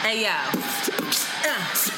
Hey yo. Uh.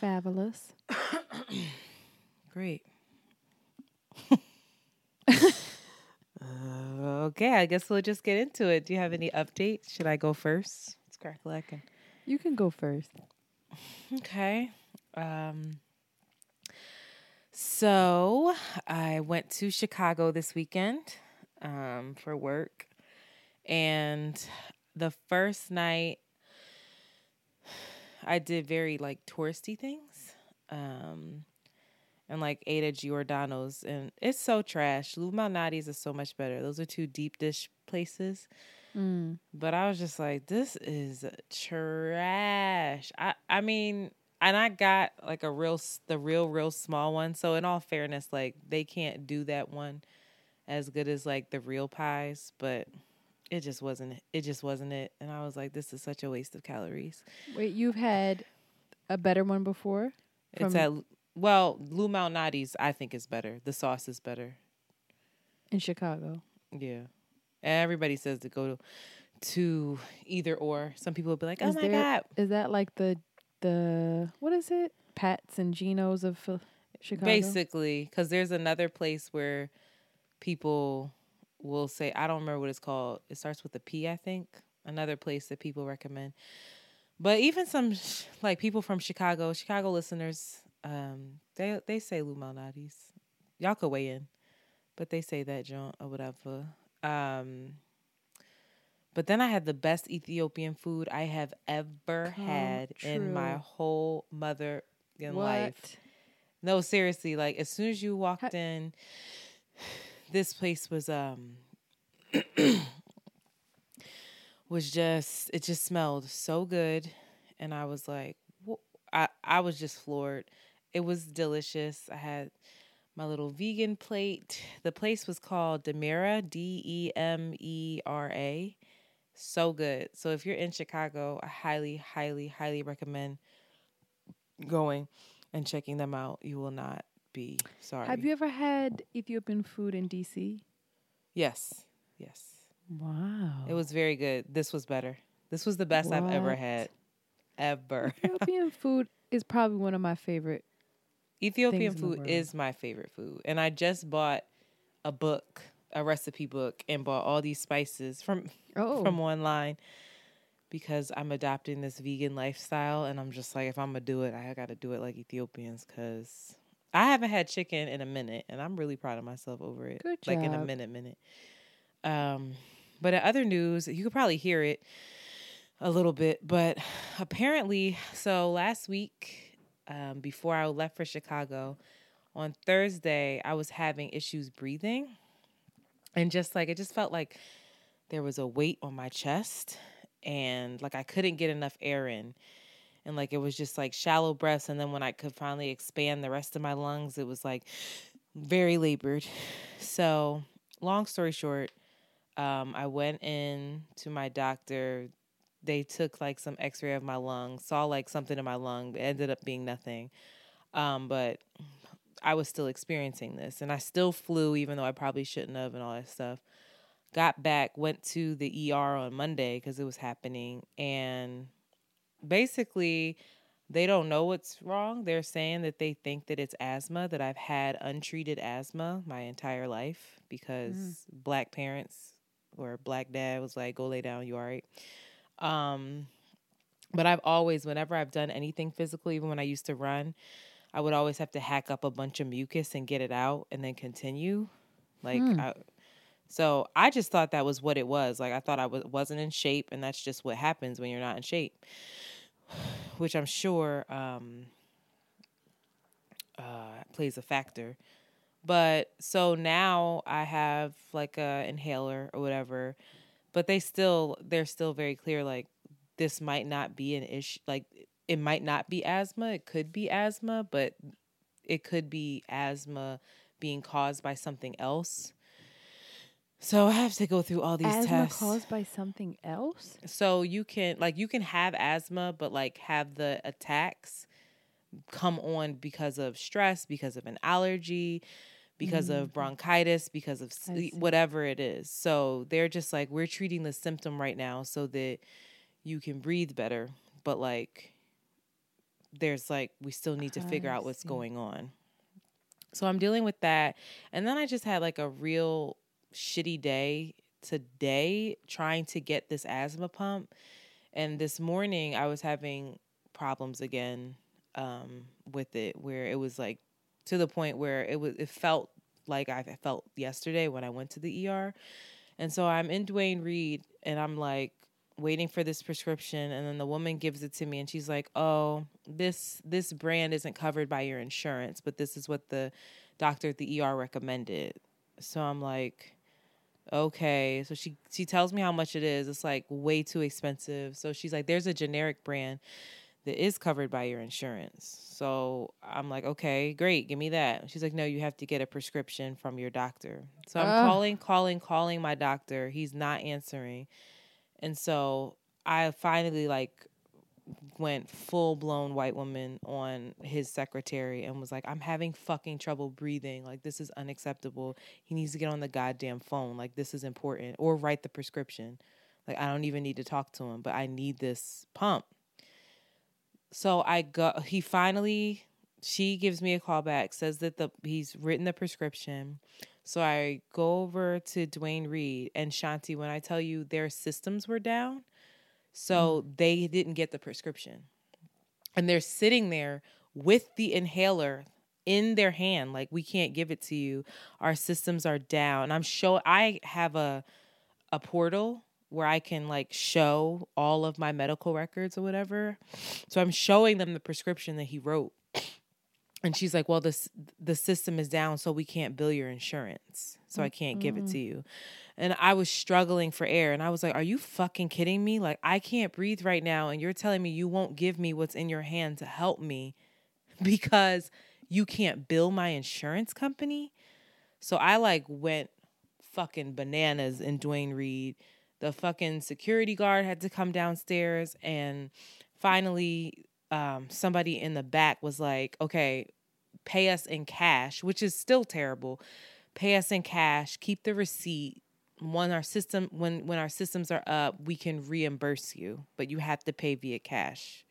Fabulous. Great. uh, okay, I guess we'll just get into it. Do you have any updates? Should I go first? It's crack lacking. You can go first. Okay. Um, so I went to Chicago this weekend um, for work, and the first night I did very like touristy things, um, and like Ada Giordano's, and it's so trash. Lou Malnati's is so much better. Those are two deep dish places. But I was just like, this is trash. I I mean, and I got like a real the real real small one. So in all fairness, like they can't do that one as good as like the real pies, but it just wasn't it just wasn't it. And I was like, this is such a waste of calories. Wait, you've had a better one before? it's at well, Lou Malnati's I think is better. The sauce is better. in Chicago. Yeah. Everybody says to go to either or. Some people will be like, "Oh is my there- god, Is that like the the what is it? Pats and Genos of Chicago. Basically, because there's another place where people will say, I don't remember what it's called. It starts with a P, I think. Another place that people recommend. But even some sh- like people from Chicago, Chicago listeners, um, they they say Lou Malnati's. Y'all could weigh in, but they say that John or whatever. Um, but then I had the best Ethiopian food I have ever Come had in my whole mother in life. No, seriously, like as soon as you walked in, this place was um was just it just smelled so good and I was like I I was just floored. It was delicious. I had my little vegan plate. The place was called Demera, D E M E R A. So good. So if you're in Chicago, I highly highly highly recommend going and checking them out. You will not be sorry. Have you ever had Ethiopian food in DC? Yes. Yes. Wow. It was very good. This was better. This was the best I've ever had. Ever. Ethiopian food is probably one of my favorite. Ethiopian things in the food is my favorite food. And I just bought a book, a recipe book, and bought all these spices from Oh. from online because I'm adopting this vegan lifestyle and I'm just like if I'm gonna do it, I gotta do it like Ethiopians because I haven't had chicken in a minute and I'm really proud of myself over it. Good job. Like in a minute, minute. Um but in other news, you could probably hear it a little bit, but apparently, so last week, um, before I left for Chicago, on Thursday, I was having issues breathing. And just like, it just felt like there was a weight on my chest and like I couldn't get enough air in. And like, it was just like shallow breaths. And then when I could finally expand the rest of my lungs, it was like very labored. So, long story short, um, I went in to my doctor. They took like some x ray of my lung, saw like something in my lung, it ended up being nothing. Um, but I was still experiencing this and I still flew, even though I probably shouldn't have, and all that stuff. Got back, went to the ER on Monday because it was happening. And basically, they don't know what's wrong. They're saying that they think that it's asthma, that I've had untreated asthma my entire life because black parents or black dad was like, go lay down, you all right. Um, but I've always, whenever I've done anything physical, even when I used to run, I would always have to hack up a bunch of mucus and get it out and then continue. Like, I, So I just thought that was what it was. Like I thought I was wasn't in shape, and that's just what happens when you're not in shape. Which I'm sure um, uh, plays a factor. But so now I have like a inhaler or whatever, but they still they're still very clear like this might not be an issue like it might not be asthma, it could be asthma, but it could be asthma being caused by something else. So I have to go through all these asthma tests. caused by something else. So you can like you can have asthma, but like have the attacks come on because of stress, because of an allergy, because mm-hmm. of bronchitis, because of whatever it is. So they're just like we're treating the symptom right now so that you can breathe better, but like there's like we still need to figure out what's going on. So I'm dealing with that. And then I just had like a real shitty day today trying to get this asthma pump. And this morning I was having problems again um, with it where it was like to the point where it was it felt like I felt yesterday when I went to the ER. And so I'm in Duane Reade and I'm like waiting for this prescription and then the woman gives it to me and she's like, "Oh, this this brand isn't covered by your insurance, but this is what the doctor at the ER recommended." So I'm like, okay so she she tells me how much it is it's like way too expensive. So she's like there's a generic brand that is covered by your insurance. So i'm like okay great give me that. She's like no you have to get a prescription from your doctor. So i'm uh. calling calling calling my doctor. He's not answering. And so i finally like went full blown white woman on his secretary and was like, I'm having fucking trouble breathing. Like, this is unacceptable. He needs to get on the goddamn phone. Like, this is important. Or write the prescription. Like, I don't even need to talk to him, but I need this pump. So I go, he finally, she gives me a call back, says that the he's written the prescription. So I go over to Duane Reade and Shanti. When I tell you their systems were down, so they didn't get the prescription. And they're sitting there with the inhaler in their hand like we can't give it to you. Our systems are down. I'm show I have a a portal where I can like show all of my medical records or whatever. So I'm showing them the prescription that he wrote. And she's like, "Well, this the system is down so we can't bill your insurance. So I can't mm-hmm. give it to you." and I was struggling for air. And I was like, Are you fucking kidding me? Like, I can't breathe right now. And you're telling me you won't give me what's in your hand to help me because you can't bill my insurance company? So I like went fucking bananas in Duane Reade The fucking security guard had to come downstairs. And finally, um, somebody in the back was like, Okay, pay us in cash, which is still terrible. Pay us in cash, keep the receipt when our system when when our systems are up, we can reimburse you, but you have to pay via cash.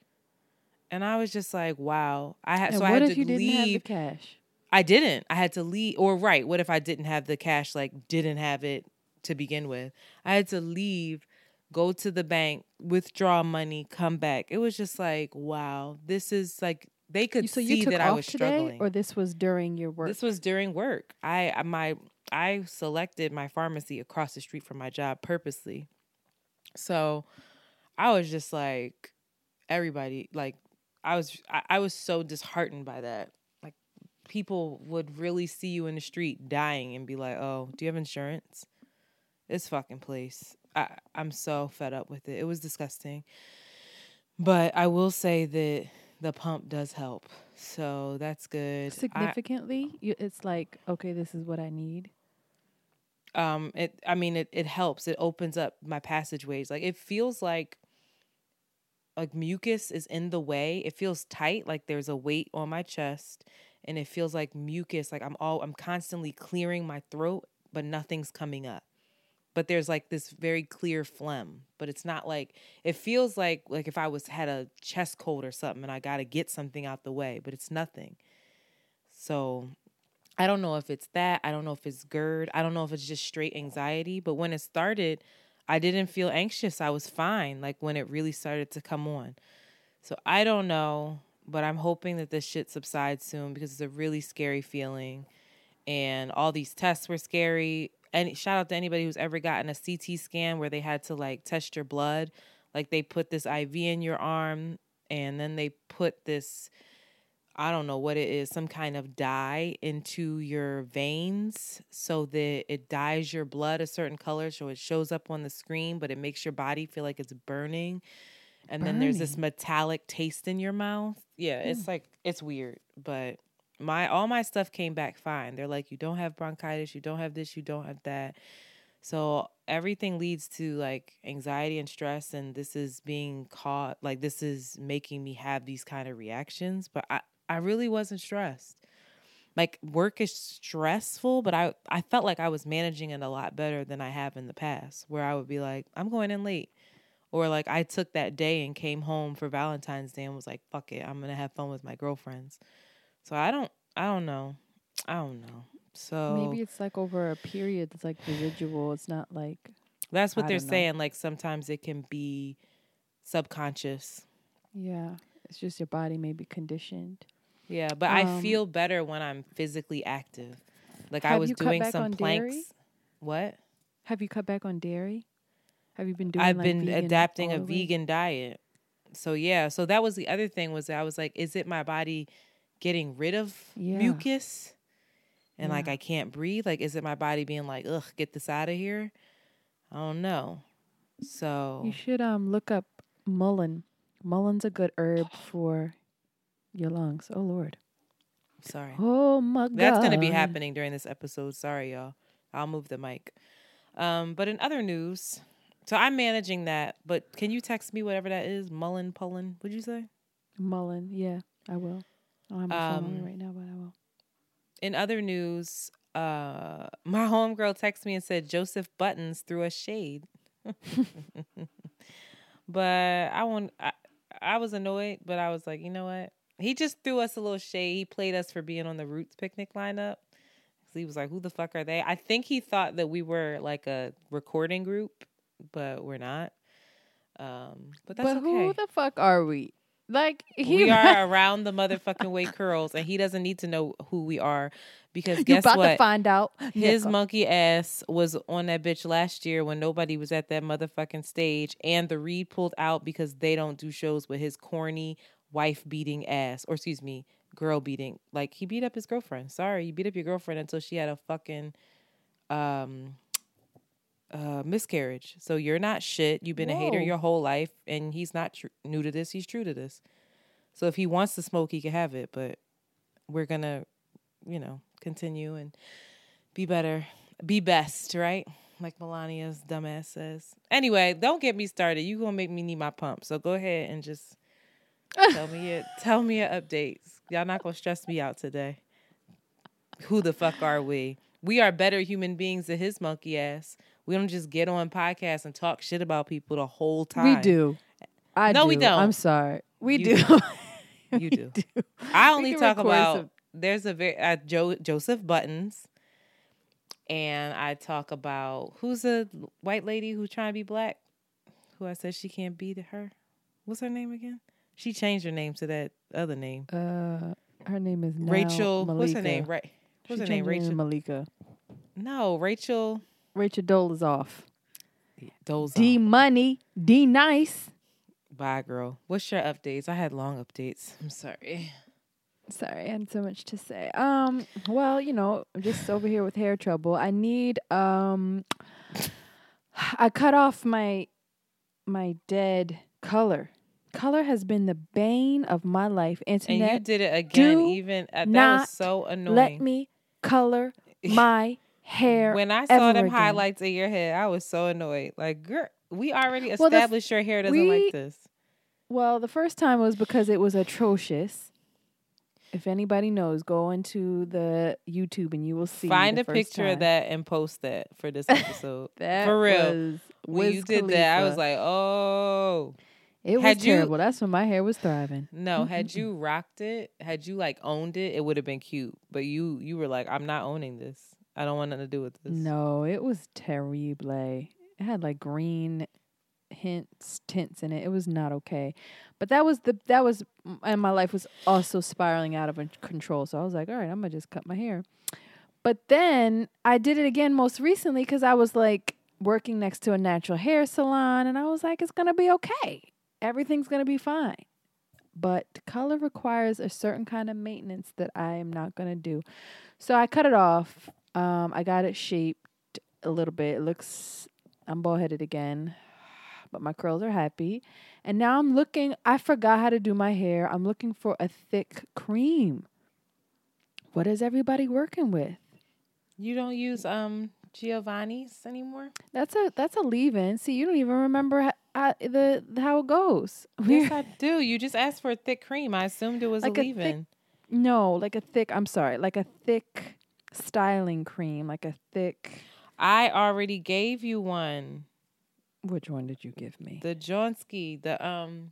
And I was just like, wow. I had so I had to leave. cash? I didn't. I had to leave. Or right, what if I didn't have the cash? Like didn't have it to begin with. I had to leave, go to the bank, withdraw money, come back. It was just like, wow, this is like they could so see that I was struggling. Or this was during your work. This was during work. I my I selected my pharmacy across the street from my job purposely. So I was just like everybody like I was I, I was so disheartened by that. Like people would really see you in the street dying and be like, "Oh, do you have insurance?" This fucking place. I I'm so fed up with it. It was disgusting. But I will say that the pump does help. So that's good. Significantly, I, it's like, okay, this is what I need um it i mean it, it helps it opens up my passageways like it feels like like mucus is in the way it feels tight like there's a weight on my chest and it feels like mucus like i'm all i'm constantly clearing my throat but nothing's coming up but there's like this very clear phlegm but it's not like it feels like like if i was had a chest cold or something and i got to get something out the way but it's nothing so I don't know if it's that. I don't know if it's GERD. I don't know if it's just straight anxiety. But when it started, I didn't feel anxious. I was fine, like when it really started to come on. So I don't know, but I'm hoping that this shit subsides soon because it's a really scary feeling. And all these tests were scary. Any shout out to anybody who's ever gotten a CT scan where they had to like test your blood. Like they put this IV in your arm and then they put this I don't know what it is, some kind of dye into your veins so that it dyes your blood a certain color so it shows up on the screen, but it makes your body feel like it's burning. And then there's this metallic taste in your mouth. Yeah, it's hmm. like it's weird, but my all my stuff came back fine. They're like you don't have bronchitis, you don't have this, you don't have that. So everything leads to like anxiety and stress and this is being caught like this is making me have these kind of reactions, but I I really wasn't stressed. Like work is stressful, but I I felt like I was managing it a lot better than I have in the past, where I would be like, I'm going in late. Or like I took that day and came home for Valentine's Day and was like, fuck it, I'm gonna have fun with my girlfriends. So I don't I don't know. I don't know. So Maybe it's like over a period that's like residual. It's not like that's what I they're don't know. saying. Like sometimes it can be subconscious. yeah. It's just your body may be conditioned. Yeah, but I Um, feel better when I'm physically active. Like I was doing some planks. dairy? What? Have you cut back on dairy? Have you been doing? I've like, been adapting a vegan diet. So yeah, so that was the other thing was that I was like, is it my body getting rid of Yeah. mucus? And like I can't breathe? Like is it my body being like, ugh, get this out of here? I don't know. So You should um look up mullein. Mullein's a good herb for your lungs. Oh Lord. sorry. Oh my God. That's gonna be happening during this episode. Sorry, y'all. I'll move the mic. Um, but in other news, so I'm managing that. But can you text me whatever that is? Mullen, Pullen. What'd you say? Mullen, Yeah, I will. I don't have my phone on me Um, right now, but I will. in other news, uh, my homegirl texted me and said Joe Budden threw a shade. but I want I, I was annoyed, but I was like, you know what? He just threw us a little shade. He played us for being on the Roots picnic lineup. So he was like, "Who the fuck are they?" I think he thought that we were like a recording group, but we're not. Um, but that's but okay. who the fuck are we? Like he we are around the motherfucking way curls, and he doesn't need to know who we are because you guess about what? to find out. His nigga. monkey ass was on that bitch last year when nobody was at that motherfucking stage, and the Reed pulled out because they don't do shows with his corny wife beating ass, or excuse me, girl beating. Like he beat up his girlfriend. Sorry, you beat up your girlfriend until she had a fucking um uh miscarriage. So you're not shit. You've been a hater your whole life, and he's not tr- new to this. He's true to this. So if he wants to smoke, he can have it. But we're gonna, you know, continue and be better, be best, right? Like Melania's dumbass says. Anyway, don't get me started. You gonna make me need my pump. So go ahead and just tell me your tell me your updates. Y'all not gonna stress me out today. Who the fuck are we? We are better human beings than his monkey ass. We don't just get on podcasts and talk shit about people the whole time. We do. I No, do. we don't. I'm sorry. We You do. You do. do. I only talk about some- there's a very uh, Joe Joseph Buttons, and I talk about who's a white lady who's trying to be black, who I said she can't be to her. What's her name again? She changed her name to that other name, Uh, her name is now Rachel. What's her name? Right? What's She her name? Rachel. Malika. no, Rachel. Rachel Dole is off. Those D Money. D Nice. Bye, girl. What's your updates? I had long updates. I'm sorry. Sorry, I had so much to say. Um, well, you know, I'm just over here with hair trouble. I need um I cut off my my dead color. Color has been the bane of my life. Internet, And Internet, you did it again. Even uh, that not was so annoying. let me color my hair. When I saw them again. highlights in your head, I was so annoyed. Like, girl, we already Well, established your hair doesn't we- like this. Well, the first time was because it was atrocious. If anybody knows, go into the YouTube and you will see. Find a picture of that and post that for this episode. That for real. was when you did that, I was like, oh It was Had you- terrible. That's when my hair was thriving. no. Had you rocked it, had you like owned it, it would have been cute. But you, you were like, I'm not owning this. I don't want nothing to do with this. No, it was terrible. It had like green hints, tints in it. It was not okay. But that was the that was and my life was also spiraling out of control. So I was like, all right, I'm gonna just cut my hair. But then I did it again most recently because I was like working next to a natural hair salon and I was like, it's to be okay. Everything's to be fine. But color requires a certain kind of maintenance that I am not to do. So I cut it off. Um, I got it shaped a little bit. It looks, I'm bald headed again, but my curls are happy. And now I'm looking, I forgot how to do my hair. I'm looking for a thick cream. What is everybody working with? You don't use um Giovanni's anymore? That's a that's a leave-in. See, you don't even remember how, how the how it goes. Yes, I do. You just asked for a thick cream. I assumed it was Like a leave-in. thick- No, like a thick. I'm sorry, like a thick styling cream, like a thick. I already gave you one. Which one did you give me? The Johnsky, the um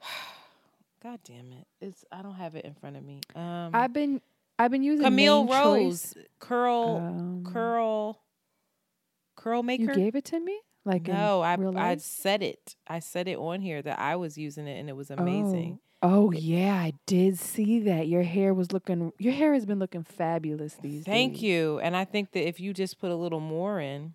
God damn it. It's I don't have it in front of me. Um I've been I've been using Camille Rose Choice. curl Um, curl curl maker. You gave it to me, like no, I I said it. I said it on here that I was using it and it was amazing. Oh, yeah, I did see that. Your hair was looking. Your hair has been looking fabulous these days. Thank days. you. And I think that if you just put a little more in,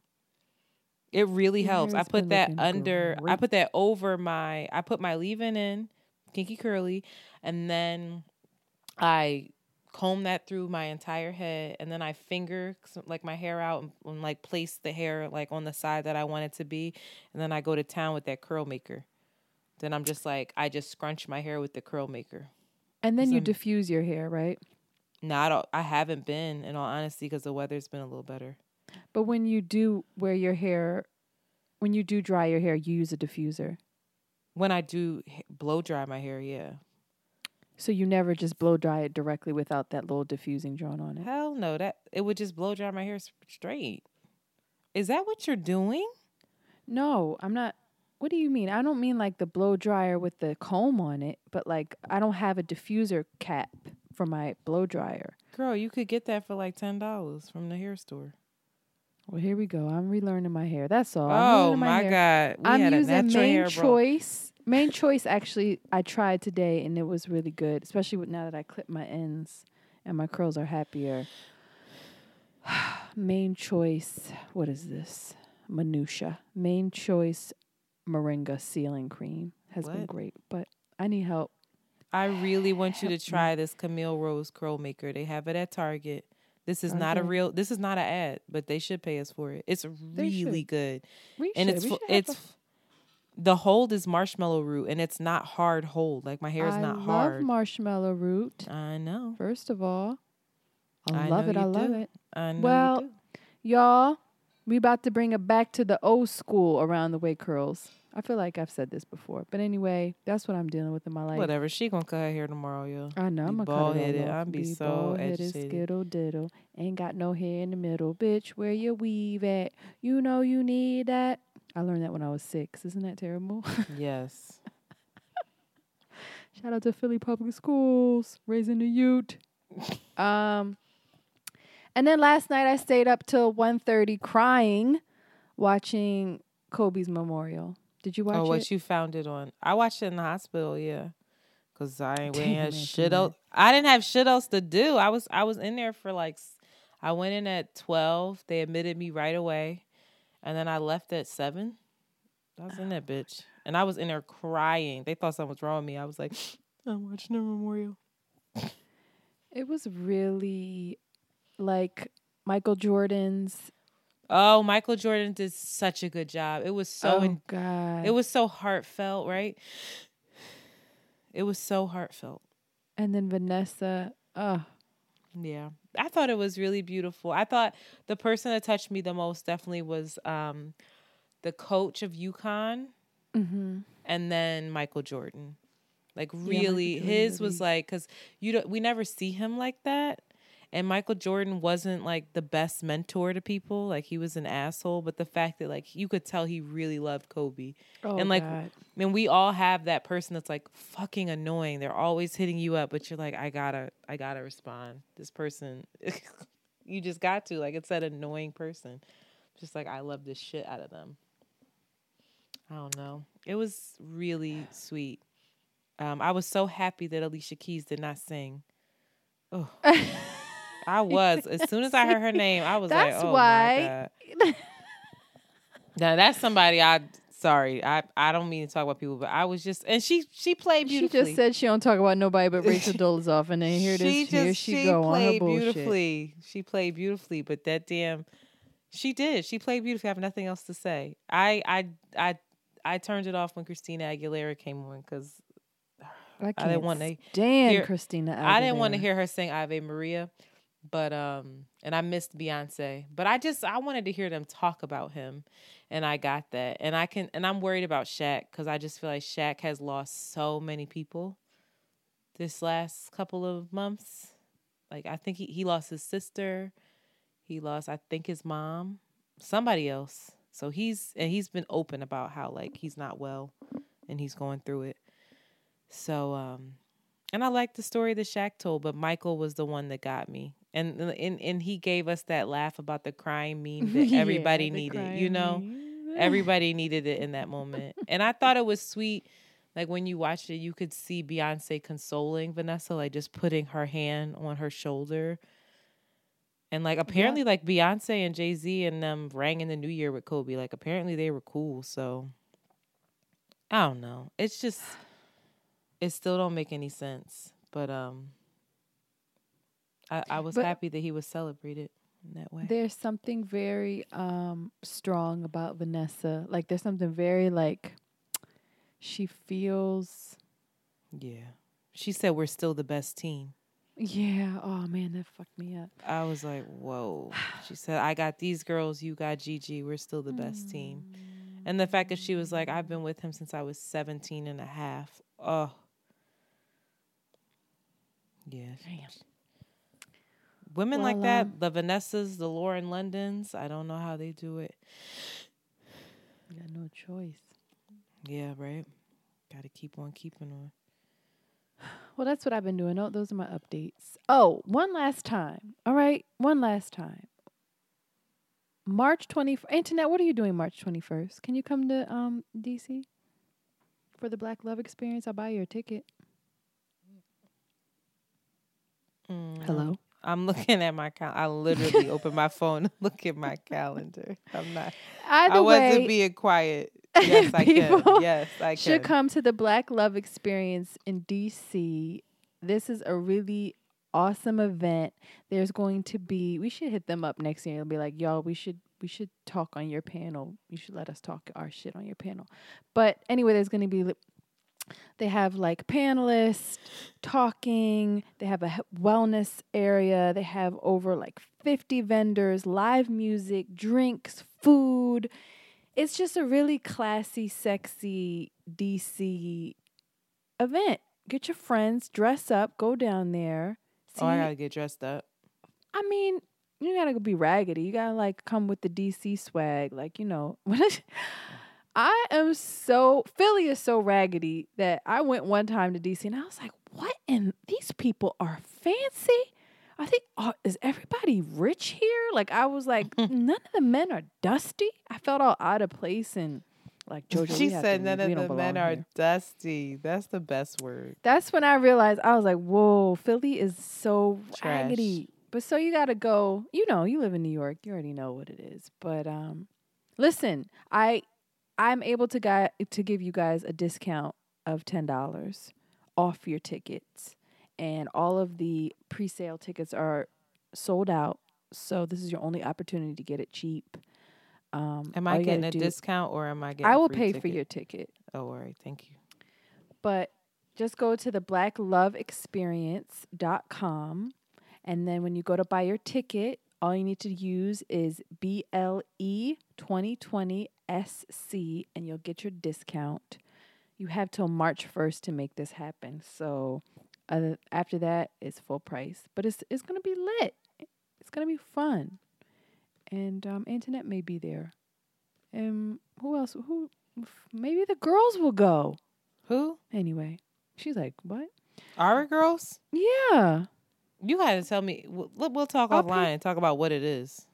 it really Your helps. I put that under I put that over my I put my leave-in in, kinky curly, and then I comb that through my entire head and then I finger like my hair out and, and like place the hair like on the side that I want it to be and then I go to town with that curl maker. Then I'm just like I just scrunch my hair with the curl maker. And then you Some- diffuse your hair, right? No, I don't. all, I haven't been in all honesty because the weather's been a little better. But when you do wear your hair, when you do dry your hair, you use a diffuser. When I do blow dry my hair, yeah. So you never just blow dry it directly without that little diffusing drawn on it. Hell no, that it would just blow dry my hair straight. Is that what you're doing? No, I'm not. What do you mean? I don't mean like the blow dryer with the comb on it, but like I don't have a diffuser cap for my blow dryer. Girl, you could get that for like ten dollars from the hair store. Well, here we go. I'm relearning my hair. That's all. Oh my, hair. god, we I'm had a using Main hair Choice. Mane Choice actually I tried today and it was really good, especially with now that I clip my ends and my curls are happier. Mane Choice, what is this? Minutia. Mane Choice Moringa Sealing Cream has been great, but I need help. I really want you to try this Camille Rose curl maker. They have it at Target. This is not a real. This is not an ad, but they should pay us for it. It's really good, We and should. it's we fu- should it's the hold is marshmallow root, and it's not hard hold. Like my hair is I not love hard. marshmallow root. I know. First of all, I, I love it. I you love do. it. I know. you Well, do. Y'all, we about to bring it back to the old school around the way curls. I feel like I've said this before, but anyway, that's what I'm dealing with in my life. whatever. She gonna cut her hair tomorrow, yo. I know Be I'm a bald-headed. cut it. I'm be so bald-headed, agitated. skittle diddle. Ain't got no hair in the middle, bitch. Where your weave at? You know you need that. I learned that when I was six. Isn't that terrible? Yes. Shout out to Philly Public Schools, raising the youth. um, and then last night I stayed up till 1.30 crying, watching Kobe's memorial. Did you watch oh, what you found it on? I watched it in the hospital. Yeah, cause I ain't we had shit else. I didn't have shit else to do. I was I was in there for like, I went in at twelve. They admitted me right away, and then I left at seven. I was in that bitch, and I was in there crying. They thought something was wrong with me. I was like, I'm watching the memorial. It was really like Michael Jordan's. Oh, Michael Jordan did such a good job. It was so oh in, God! it was so heartfelt, right? It was so heartfelt. and then Vanessa. Oh, Yeah. I thought it was really beautiful. I thought the person that touched me the most definitely was um the coach of UConn mm-hmm. and then Michael Jordan. Like Michael really Jordan his was like cuz you don't we never see him like that. And Michael Jordan wasn't like the best mentor to people. Like he was an asshole, but the fact that like you could tell he really loved Kobe. oh and like God. Mean, we all have that person that's like fucking annoying. They're always hitting you up, but you're like, I gotta, I gotta respond. This person, you just got to. Like, it's that annoying person. Just like I love the shit out of them. I don't know. It was really sweet. Um, I was so happy that Alicia Keys did not sing. Oh, I was. As soon as I heard her name, I was That's like, "Oh why. my god!" Now that's somebody I. Sorry, I I don't mean to talk about people, but I was just and she she played beautifully. She just said she don't talk about nobody but Rachel Dolezal, and then here it is. here she, go on her played bullshit. beautifully. She played beautifully, but that damn, she did. She played beautifully. I have nothing else to say. I I I I turned it off when Christina Aguilera came on because I, I didn't want to hear- Christina. I didn't want to hear her sing Ave Maria, but um, and I missed Beyonce, but I just I wanted to hear them talk about him, and I got that, and I can, and I'm worried about Shaq because I just feel like Shaq has lost so many people this last couple of months. Like I think he he lost his sister, he lost I think his mom, somebody else. So he's and he's been open about how like he's not well, and he's going through it. So um and I like the story that Shaq told, but Michael was the one that got me. And and and he gave us that laugh about the crying meme that everybody the needed, you know? Everybody needed it in that moment. And I thought it was sweet. Like when you watched it, you could see Beyonce consoling Vanessa, like just putting her hand on her shoulder. And like apparently like Beyonce and Jay-Z and them rang in the new year with Kobe. Like apparently they were cool. So I don't know. It's just it still don't make any sense. But um I, I was But- happy that he was celebrated in that way. There's something very um strong about Vanessa. Like there's something very like she feels yeah. She said we're still the best team. yeah, oh man, that fucked me up. I was like, whoa. She said, I got these girls, you got Gigi. We're still the best team. And the fact that she was like, I've been with him since I was 17 and a half. Oh. Yeah. Damn. Women Well, like that, um, the Vanessas, the Lauren Londons, I don't know how they do it. You got no choice. Yeah, right. Got to keep on keeping on. Well, that's what I've been doing. Oh, those are my updates. Oh, one last time. All right, one last time. March 20 Antoinette, what are you doing March 21st? Can you come to um DC for the Black Love Experience? I'll buy you a ticket. Mm, Hello. I'm looking at my cal. I literally opened my phone to look at my calendar. I'm not. Either I wasn't way, being quiet. Yes, I can. Yes, I should come to the Black Love Experience in DC. This is a really awesome event. There's going to be we should hit them up next year. It'll be like, y'all, we should we should talk on your panel. You should let us talk our shit on your panel. But anyway, there's going to be they have like panelists talking. They have a wellness area. They have over like 50 vendors, live music, drinks, food. It's just a really classy, sexy DC event. Get your friends, dress up, go down there. See, Oh, I gotta get dressed up. I mean, you gotta be raggedy. You gotta like come with the DC swag, like you know. I am so Philly is so raggedy that I went one time to DC and I was like, "What? And these people are fancy. I think are, is everybody rich here? Like I was like, none of the men are dusty. I felt all out of place and like Jojo. she said to none of the men are here." dusty. That's the best word. That's when I realized I was like, whoa, Philly is so Trash. raggedy. But so you gotta go, you know, you live in New York, you already know what it is. But um listen, I I'm able to guy to give you guys a discount of ten dollars off your tickets. And all of the pre sale tickets are sold out. So this is your only opportunity to get it cheap. Um, Am I getting a do- discount or am I getting? I will pay ticket? for your ticket. Oh, all right. Thank you. but just go to the blackloveexperience.com and then when you go to buy your ticket all you need to use is E BLE 2020 SC and you'll get your discount. You have till March 1st to make this happen. So uh, after that it's full price, but it's it's going to be lit. It's going to be fun. And um internet may be there. And who else who maybe the girls will go. Who? Anyway, she's like, "What?" Our girls? Yeah, You had to tell me. We'll, we'll talk I'll offline and talk about what it is.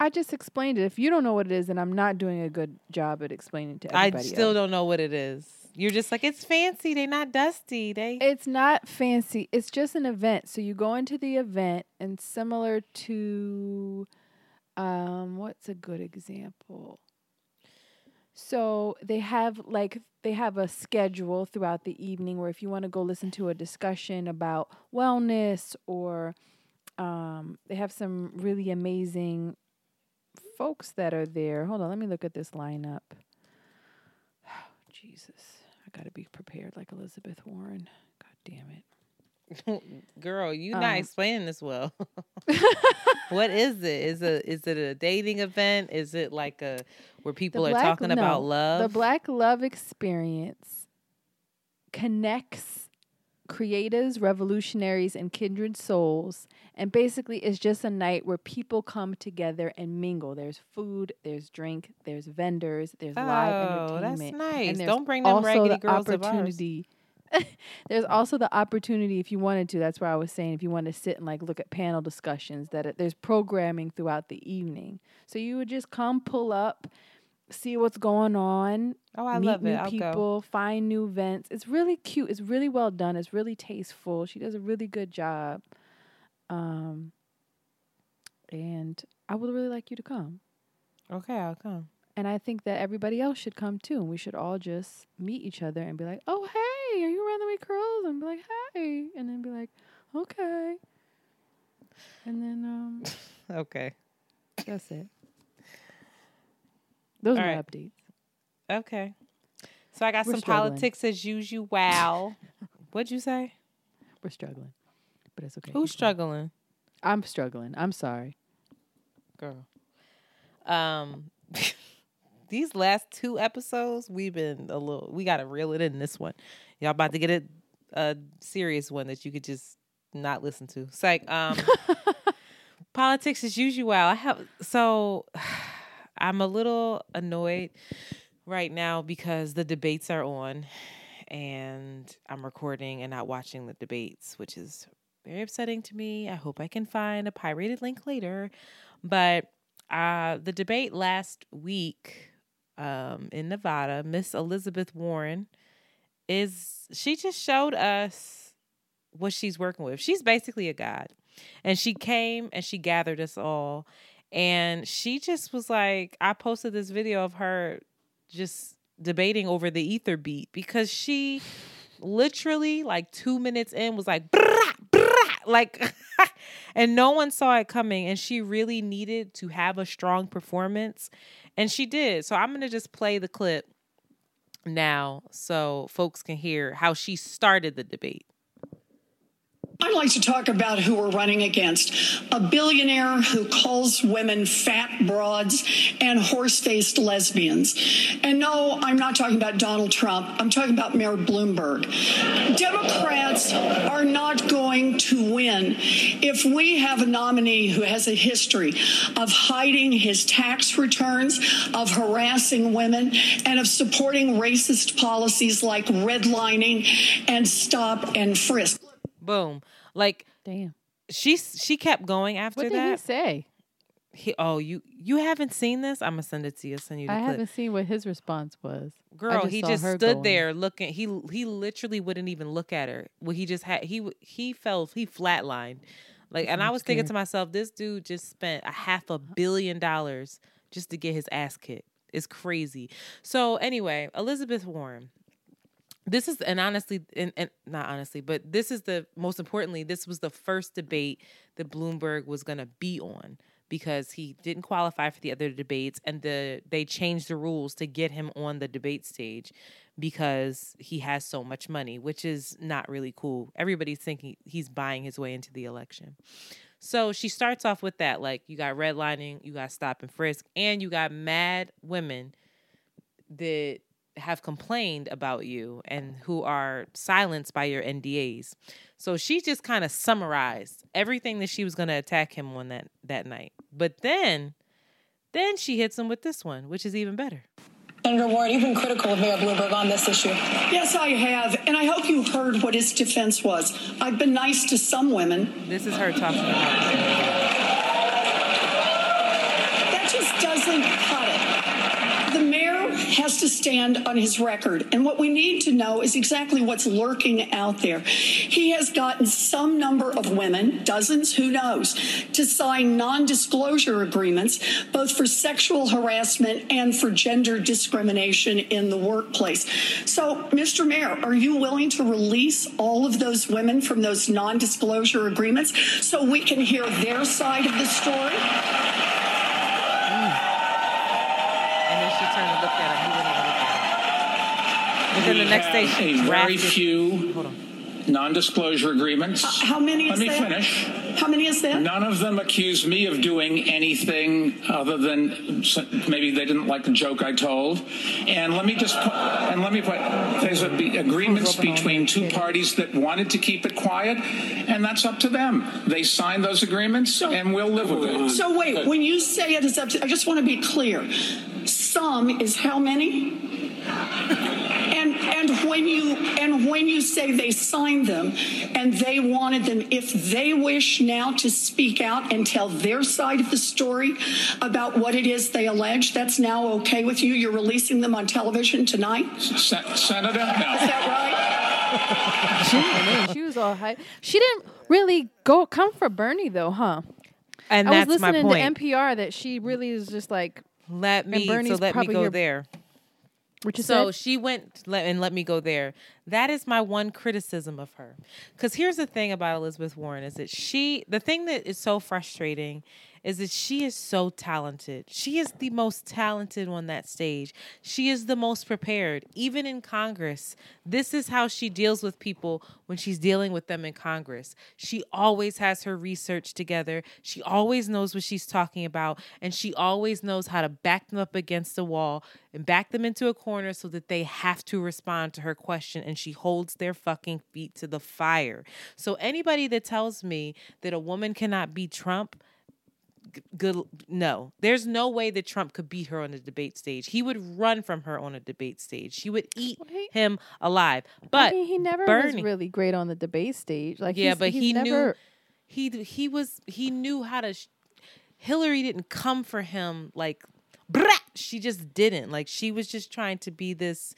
I just explained it. If you don't know what it is, then I'm not doing a good job at explaining to everybody. I still else. don't know what it is. You're just like it's fancy. They not dusty. They. It's not fancy. It's just an event. So you go into the event, and similar to, um, what's a good example? So they have like they have a schedule throughout the evening where if you want to go listen to a discussion about wellness or um, they have some really amazing folks that are there. Hold on, let me look at this lineup. Oh, Jesus, I got to be prepared like Elizabeth Warren. God damn it. Girl, you um, not explaining this well. what is it? Is it is it a dating event? Is it like a where people black, are talking no, about love? The Black Love Experience connects creatives, revolutionaries, and kindred souls. And basically, it's just a night where people come together and mingle. There's food, there's drink, there's vendors, there's oh, live entertainment. That's nice. Don't bring them raggedy girls opportunity. there's also the opportunity if you wanted to. That's where I was saying if you want to sit and like look at panel discussions, that it, there's programming throughout the evening. So you would just come, pull up, see what's going on. Oh, I meet love new it. People, find new events. It's really cute. It's really well done. It's really tasteful. She does a really good job. Um, and I would really like you to come. Okay, I'll come. And I think that everybody else should come too. And we should all just meet each other and be like, oh, hey, are you around the way curls? And be like, hi. And then be like, okay. And then, um, okay. That's it. Those all are right. updates. Okay. So I got We're some struggling. politics as usual. Wow. What'd you say? We're struggling, but it's okay. Who's struggling? I'm struggling. I'm sorry. Girl. Um these last two episodes, we've been a little we gotta reel it in this one. Y'all about to get a, a serious one that you could just not listen to. It's like um politics as usual. I have so I'm a little annoyed right now because the debates are on and I'm recording and not watching the debates, which is very upsetting to me. I hope I can find a pirated link later. But uh, the debate last week um, in Nevada, Miss Elizabeth Warren is she just showed us what she's working with. She's basically a god. And she came and she gathered us all. And she just was like, I posted this video of her just debating over the ether beat because she literally like two minutes in was like brah, like and no one saw it coming and she really needed to have a strong performance and she did. So i'm gonna just play the clip now so folks can hear how she started the debate I'd like to talk about who we're running against. A billionaire who calls women fat broads and horse faced lesbians. And no, I'm not talking about Donald Trump. I'm talking about Mayor Bloomberg. Democrats are not going to win if we have a nominee who has a history of hiding his tax returns, of harassing women, and of supporting racist policies like redlining and stop and frisk. Boom like Damn. she she kept going after that. What did he say? He- oh you you haven't seen this i'm gonna send it to you send you the I clip haven't seen what his response was. I Girl, he just stood going. there looking. He he literally wouldn't even look at her. Well, he just had he he fell he flatlined, like. And I I'm was thinking to myself, this dude just spent a half a billion dollars just to get his ass kicked. It's crazy. So anyway, Elizabeth Warren. This is and honestly, and, and not honestly, but this is the most importantly. This was the first debate that Bloomberg was gonna be on because he didn't qualify for the other debates and the they changed the rules to get him on the debate stage because he has so much money which is not really cool everybody's thinking he's buying his way into the election so she starts off with that like you got redlining you got stop and frisk and you got mad women that have complained about you and who are silenced by your NDAs. So she just kind of summarized everything that she was going to attack him on that that night. But then then she hits him with this one, which is even better. Senator Warren, you've been critical of Mayor Bloomberg on this issue. Yes, I have, and I hope you heard what his defense was. I've been nice to some women. This is her talking about That just doesn't cut it. The mayor has to stand on his record. And what we need to know is exactly what's lurking out there. He has gotten some number of women, dozens, who knows, to sign non disclosure agreements, both for sexual harassment and for gender discrimination in the workplace. So, Mr. Mayor, are you willing to release all of those women from those non disclosure agreements so we can hear their side of the story? At. And then the We next day have she a very few Hold on. non-disclosure agreements. How many Let is me that? finish. How many is that? None of them accused me of doing anything other than maybe they didn't like the joke I told. And let me just put, and let me put there's a be, agreements between two parties that wanted to keep it quiet, and that's up to them. They signed those agreements, and we'll live with it. So wait, when you say it is up to, I just want to be clear. Some is how many? And and when you and when you say they signed them and they wanted them, if they wish now to speak out and tell their side of the story about what it is they allege, that's now okay with you. You're releasing them on television tonight. Is Sen- Senator, no. that right? she, she was all hype. She didn't really go come for Bernie though, huh? And I was that's my listening point. to NPR that she really is just like let me so let me go your- there. What you So said. she went let, and let me go there. That is my one criticism of her. Because here's the thing about Elizabeth Warren is that she, the thing that is so frustrating is that she is so talented. She is the most talented on that stage. She is the most prepared. Even in Congress, this is how she deals with people when she's dealing with them in Congress. She always has her research together. She always knows what she's talking about. And she always knows how to back them up against the wall and back them into a corner so that they have to respond to her question. And she holds their fucking feet to the fire. So anybody that tells me that a woman cannot beat Trump, good no. There's no way that trump could beat her on the debate stage. He would run from her on a debate stage. She would eat he- him alive. But I mean, he never Bernie, was really great on the debate stage. Like yeah he's- but he's he knew never, he he was he knew how to sh- hillary didn't come for him like brat she just didn't. Like she was just trying to be this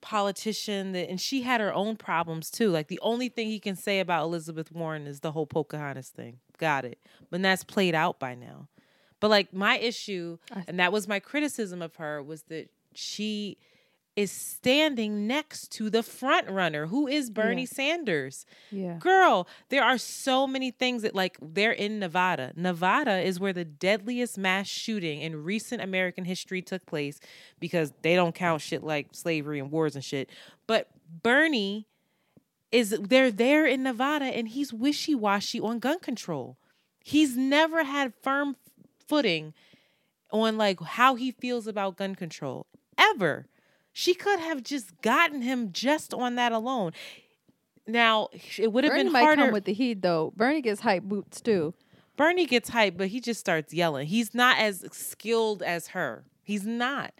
politician that and she had her own problems too. Like the only thing he can say about elizabeth warren is the whole pocahontas thing got it but that's played out by now but like my issue and that was my criticism of her was that she is standing next to the front runner who is bernie Yeah. sanders Yeah. girl there are so many things that like they're in nevada nevada is where the deadliest mass shooting in recent american history took place because they don't count shit like slavery and wars and shit but bernie is they're there in nevada and he's wishy-washy on gun control he's never had firm footing on like how he feels about gun control ever she could have just gotten him just on that alone now it would have Bernie been might harder come with the heat though. Bernie gets hype boots too. Bernie gets hyped, but he just starts yelling. He's not as skilled as her. He's not.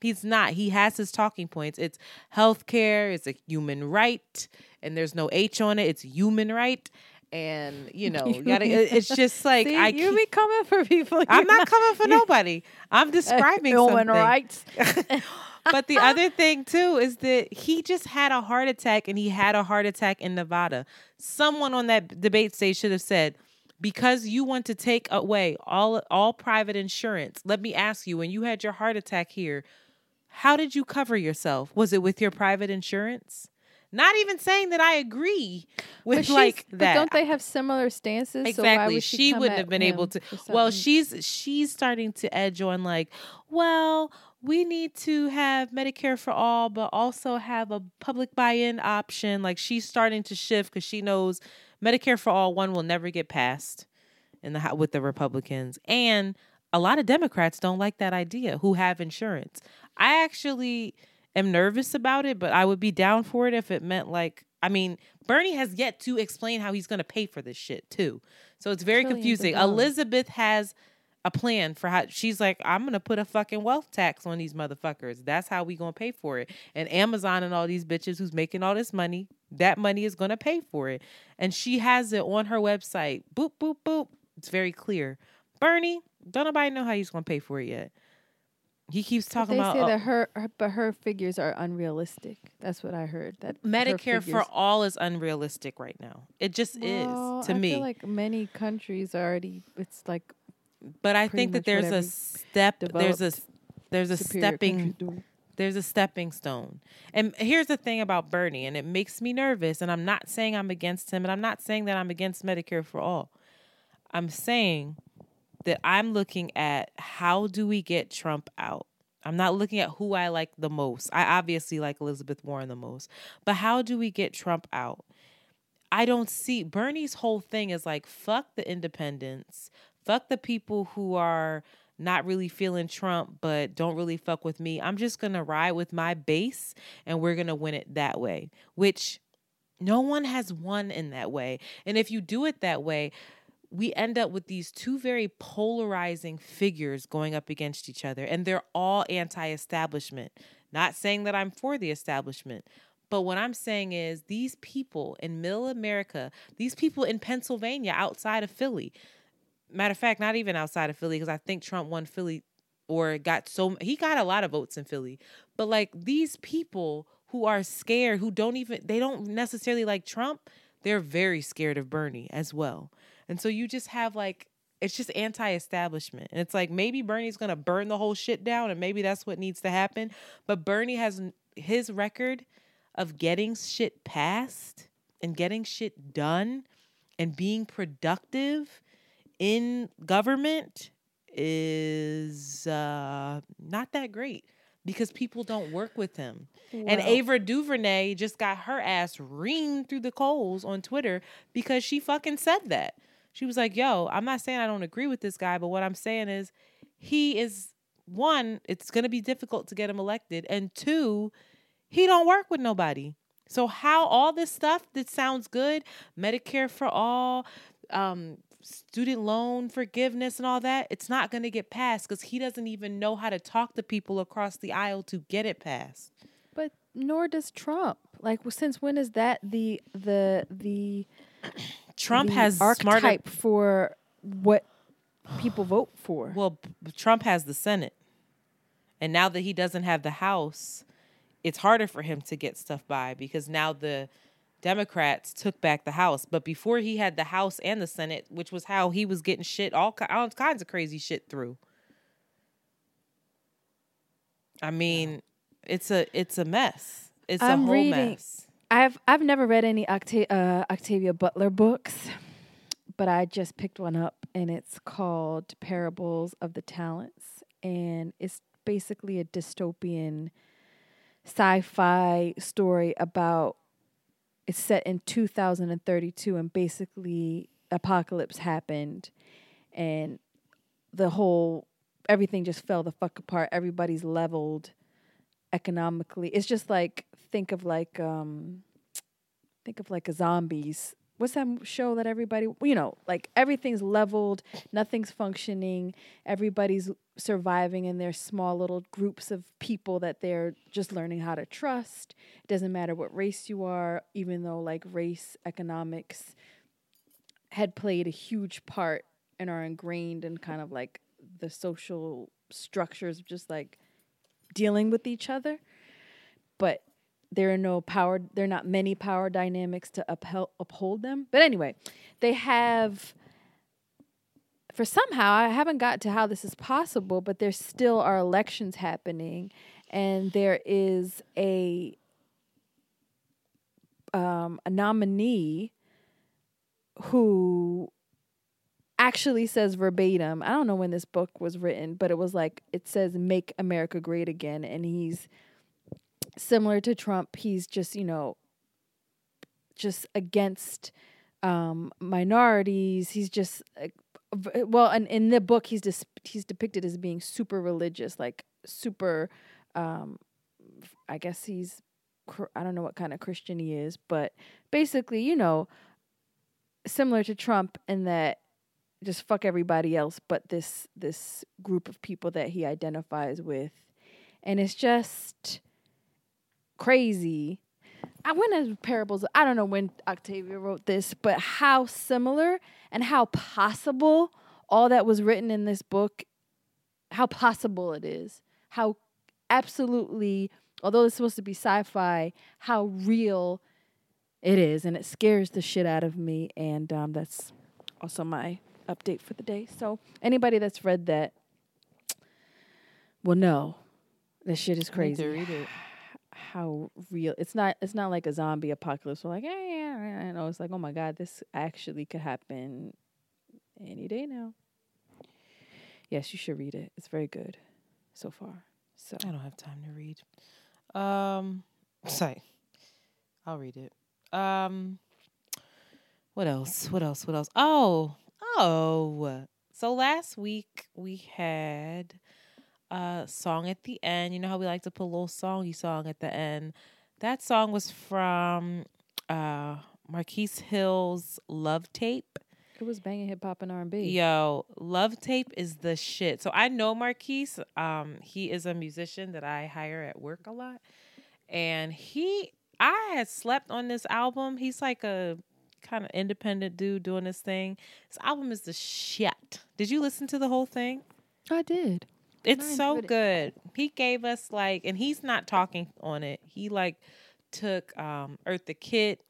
He's not. He has his talking points. It's healthcare, it's a human right, and there's no H on it. It's human right. And you know, you gotta, it's just like See, I you can't- be coming for people. I'm you're not coming for nobody. I'm describing human something. rights. but the other thing too is that he just had a heart attack and he had a heart attack in Nevada. Someone on that debate stage should have said, because you want to take away all all private insurance. Let me ask you, when you had your heart attack here, how did you cover yourself? Was it with your private insurance? Not even saying that I agree with like that. But don't they have similar stances? So Exactly. would she she, wouldn't have been able to. Well, she's she's starting to edge on like, well, we need to have Medicare for all, but also have a public buy-in option. Like she's starting to shift because she knows Medicare for all one will never get passed in the with the Republicans, and a lot of Democrats don't like that idea who have insurance. I actually am nervous about it, but I would be down for it if it meant like I mean, Bernie has yet to explain how he's going to pay for this shit too. So it's very Trillions confusing. Elizabeth has a plan for how she's like, I'm gonna put a fucking wealth tax on these motherfuckers. That's how we gonna pay for it. And Amazon and all these bitches who's making all this money, that money is gonna pay for it. And she has it on her website. Boop, boop, boop. It's very clear. Bernie, don't nobody know how he's gonna pay for it yet. He keeps talking they about say uh, that her, her, but her figures are unrealistic. That's what I heard. That Medicare for all is unrealistic right now. It just Well, is to I me. feel like many countries already. It's like but I think that there's a step. There's a there's a stepping there's a stepping stone. And here's the thing about Bernie, and it makes me nervous. And I'm not saying I'm against him, and I'm not saying that I'm against Medicare for all. I'm saying that I'm looking at how do we get Trump out. I'm not looking at who I like the most. I obviously like Elizabeth Warren the most, but how do we get Trump out? I don't see Bernie's whole thing is like fuck the independents, fuck the people who are not really feeling Trump but don't really fuck with me. I'm just going to ride with my base and we're going to win it that way, which no one has won in that way. And if you do it that way, we end up with these two very polarizing figures going up against each other, and they're all anti establishment. Not saying that I'm for the establishment, but what I'm saying is these people in middle America, these people in Pennsylvania outside of Philly, matter of fact, not even outside of Philly, because I think Trump won Philly or got so he got a lot of votes in Philly. But like these people who are scared, who don't even they don't necessarily like Trump, they're very scared of Bernie as well. And so you just have like it's just anti-establishment. And it's like maybe Bernie's going to burn the whole shit down and maybe that's what needs to happen, but Bernie has his record of getting shit passed and getting shit done and being productive in government is uh not that great because people don't work with him. and Ava DuVernay just got her ass reamed through the coals on Twitter because she fucking said that. She was like, "Yo, I'm not saying I don't agree with this guy, but what I'm saying is he is one, it's going to be difficult to get him elected, and two, he don't work with nobody. So how all this stuff that sounds good, Medicare for all, um, student loan forgiveness and all that, it's not going to get passed because he doesn't even know how to talk to people across the aisle to get it passed. But nor does Trump. Like, well, since when is that the the the Trump has archetype smarter. for what people vote for? Well, Trump has the Senate, and now that he doesn't have the House, it's harder for him to get stuff by because now the Democrats took back the House. But before he had the House and the Senate, which was how he was getting shit all, all kinds of crazy shit through. I mean, it's a it's a mess. It's a I'm whole reading- mess. I've I've never read any Octa- uh, Octavia Butler books, but I just picked one up, and it's called Parables of the Talents, and it's basically a dystopian sci-fi story about. It's set in 2032, and basically apocalypse happened, and the whole everything just fell the fuck apart. Everybody's leveled economically. It's just like think of like um think of like a zombies. What's that show that everybody you know, like everything's leveled, nothing's functioning, everybody's surviving in their small little groups of people that they're just learning how to trust. It doesn't matter what race you are, even though like race economics had played a huge part and are ingrained in kind of like the social structures of just like dealing with each other but there are no power there are not many power dynamics to upheld, uphold them but anyway they have for somehow i haven't got to how this is possible but there still are elections happening and there is a um, a nominee who actually says verbatim. I don't know when this book was written, but it was like it says "Make America Great Again," and he's similar to Trump. He's just you know just against um, minorities. He's just uh, well, and in the book, he's just he's depicted as being super religious, like super. Um, I guess he's I don't know what kind of Christian he is, but basically, you know, similar to Trump in that just fuck everybody else but this this group of people that he identifies with and it's just crazy i went as parables i don't know when octavia wrote this but how similar and how possible all that was written in this book how possible it is how absolutely, although it's supposed to be sci-fi, how real it is, and it scares the shit out of me. And um, that's also my update for the day. So anybody that's read that will know this shit is crazy. How real it's not it's not like a zombie apocalypse. We're like, yeah, yeah, yeah. No, it's like, oh my god, this actually could happen any day now. Yes, you should read it. It's very good so far. So I don't have time to read. Um, sorry, I'll read it. Um, what else? What else? What else? Oh, oh. So last week we had a song at the end. You know how we like to put a little songy song at the end. That song was from uh Marquis Hill's Love Tape. it was banging hip hop and R and B. Yo, Love Tape is the shit. So I know Marquis. Um, he is a musician that I hire at work a lot. And he I had slept on this album. He's like a kind of independent dude doing this thing. This album is the shit. Did you listen to the whole thing? I did. It's I so it. good. He gave us like, and he's not talking on it. He like took um Eartha Kitt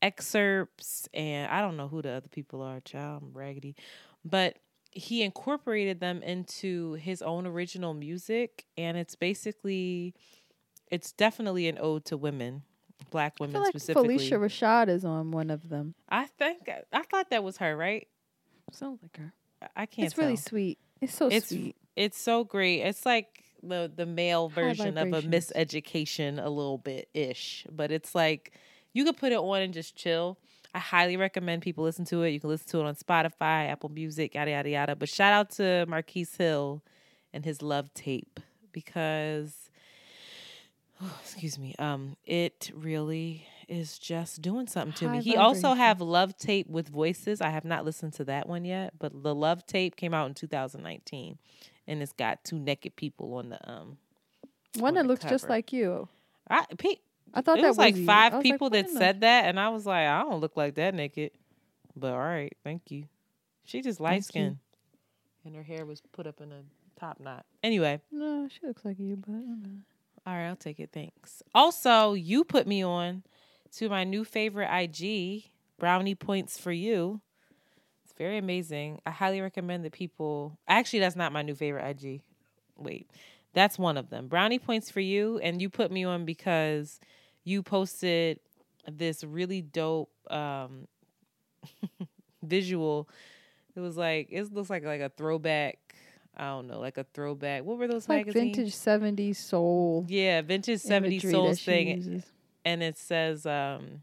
excerpts, and I don't know who the other people are. Child, I'm raggedy, but he incorporated them into his own original music, and it's basically, it's definitely an ode to women, black I women feel like specifically. Phylicia Rashad is on one of them. I think I thought that was her, right? Sounds like her. I- I can't. It's really sweet. It's so it's sweet. It's so great. It's like the the male version of a miseducation a little bit ish, but it's like you could put it on and just chill. I highly recommend people listen to it. You can listen to it on Spotify, Apple Music, yada yada yada. But shout out to Marquis Hill and his love tape because excuse me, um, it really is just doing something to High me. He also have love tape with voices. I have not listened to that one yet, but the love tape came out in 2019, and it's got two naked people on the um. One on that the looks just like you. I pe- I thought it that was like you. five I was like, people what that said that, and I was like, I don't look like that naked, but all right, thank you. She just light Thank skinned and her hair was put up in a top knot. Anyway, No, she looks like you, but all right, I'll take it. Thanks. Also, you put me on to my new favorite IG, Brownie Points for You. Very amazing. I highly recommend that people. Actually, that's not my new favorite IG. Wait, that's one of them. Brownie Points for You, and you put me on because you posted this really dope um, visual. It was like it looks like like a throwback. I don't know, like a throwback. What were those like magazines? vintage '70s soul. Yeah, vintage 70s soul thing. uses. And it says, um,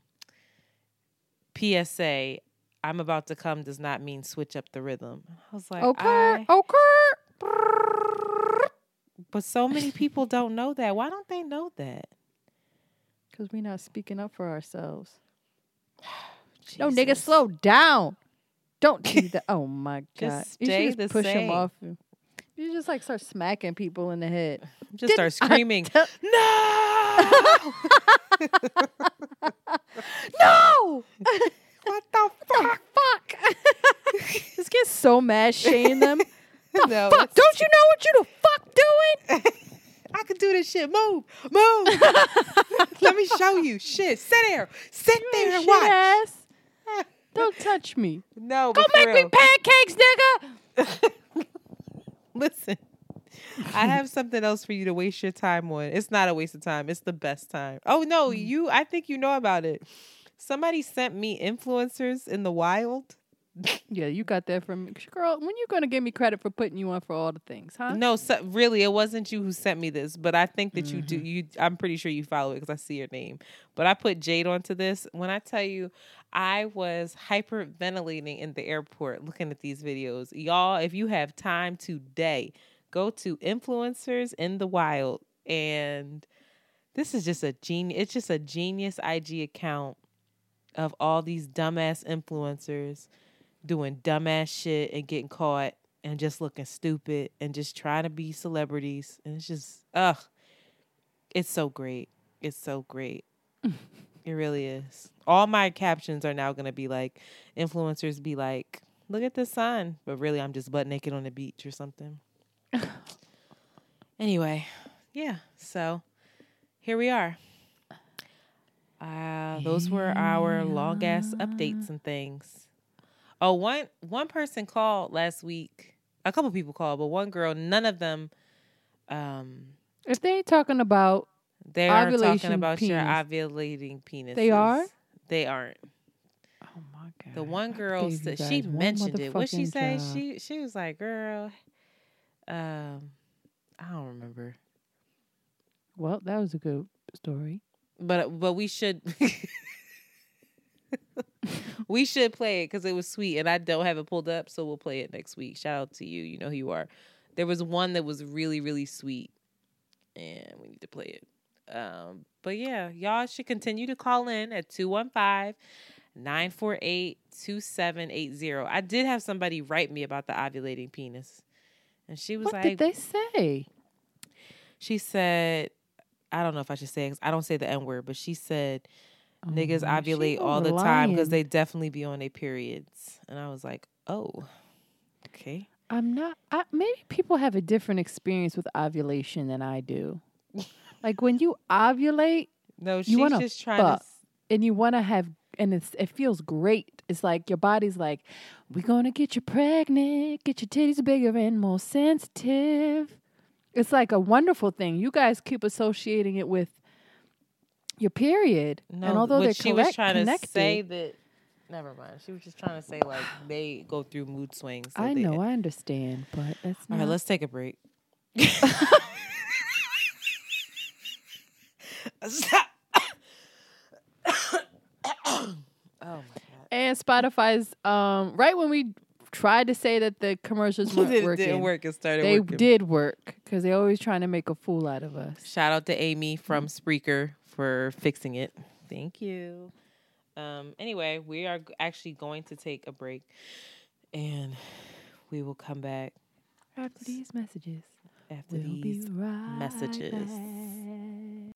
PSA, I'm about to come does not mean switch up the rhythm. I was like, Okay, I- okay. but so many people don't know that. Why don't they know that? Because we're not speaking up for ourselves. No, nigga, slow down. Don't do that. Oh my god! Just you stay the just push same. them off. you. You just like start smacking people in the head. Just start Didn't I screaming, tell- no! No! what the fuck? Fuck! just get so mad, Shane them. No, fuck! Don't you know what you the fuck doing? I can do this shit. Move, move. Let me show you. Shit, sit there, sit there and watch. ass. Don't touch me. No, Go make me pancakes, nigga. Listen, I have something else for you to waste your time on. It's not a waste of time. It's the best time. Oh no, Mm. you! I think you know about it. Somebody sent me influencers in the wild. Yeah, you got that from me. Girl, when you gonna give me credit for putting you on for all the things, huh? No, so, really, it wasn't you who sent me this, but I think that you do. Mm-hmm. You, I'm pretty sure you follow it because I see your name. But I put Jade onto this. When I tell you, I was hyperventilating in the airport looking at these videos. Y'all, if you have time today, go to influencers in the wild, and this is just a genius. It's just a genius IG account of all these dumbass influencers doing dumbass shit and getting caught and just looking stupid and just trying to be celebrities. And it's just, ugh. It's so great. It's so great. it really is. All my captions are now going to be like, influencers be like, look at the sun. But really, I'm just butt naked on the beach or something. anyway, yeah, so here we are. Uh, those were our long ass updates and things. Oh, one one person called last week. A couple people called, but one girl. None of them. Um, If they ain't talking about, they are talking about your ovulating penis. They are? They aren't. oh my god, The one girl said she mentioned it. What she say? job. She she was like, "Girl, um, I don't remember, Well, that was a good story. But but we should we should play it because it was sweet, and I don't have it pulled up, so we'll play it next week. Shout out to you. You know who you are. There was one that was really really sweet, and we need to play it. Um, but yeah, y'all should continue to call in at 215 948 2780. I did have somebody write me about the ovulating penis. And she was What like, did they say? she said, I don't know if I should say I don't say the N word, but she said, niggas Oh, she ovulate all the time because they definitely be on their periods. And I was like, oh, okay. I'm not. I, maybe people have a different experience with ovulation than I do. like when you ovulate No, she's You just trying to. fuck. s- and you want to have, and it's it feels great. It's like your body's like, we're gonna get you pregnant, get your titties bigger and more sensitive. It's like a wonderful thing. You guys keep associating it with your period, No, and although they're she was trying connected, to say that. Never mind. She was just trying to say like they go through mood swings. so I know, I understand, but that's not. right, let's take a break. Stop. oh my god. and Spotify's um right when we tried to say that the commercials weren't it working, didn't work. It started they working. did work because they're always trying to make a fool out of us. Shout out to Amy from Spreaker for fixing it. Thank you. Um, anyway, we are actually going to take a break and we will come back After these messages, after we'll these right messages. back.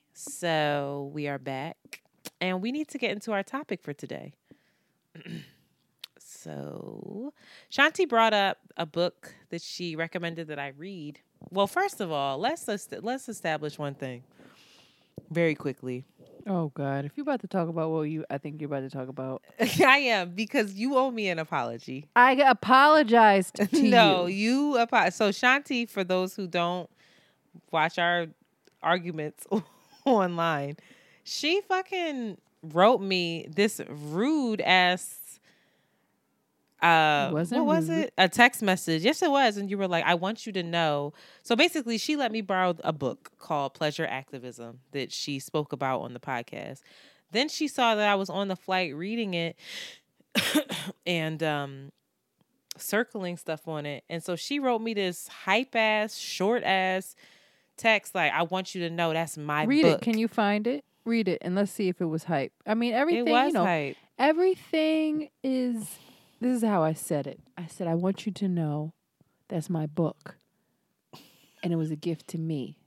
So we are back and we need to get into our topic for today. so Shanti brought up a book that she recommended that I read. Well, first of all, let's est- let's establish one thing very quickly. Oh God! If you're about to talk about what you, I think you're about to talk about. I am because you owe me an apology. I apologized to no, you. you apo- so Shanti for those who don't watch our arguments online, she fucking wrote me this rude ass uh wasn't what was rude. it? A text message. Yes it was and you were like I want you to know. So basically she let me borrow a book called Pleasure Activism that she spoke about on the podcast. Then she saw that I was on the flight reading it and um circling stuff on it. And so she wrote me this hype ass, short ass text like I want you to know that's my Read book. it. Can you find it? Read it, and let's see if it was hype. I mean, everything. it was you know, hype. everything is. This is how I said it. I said, I want you to know that's my book, and it was a gift to me.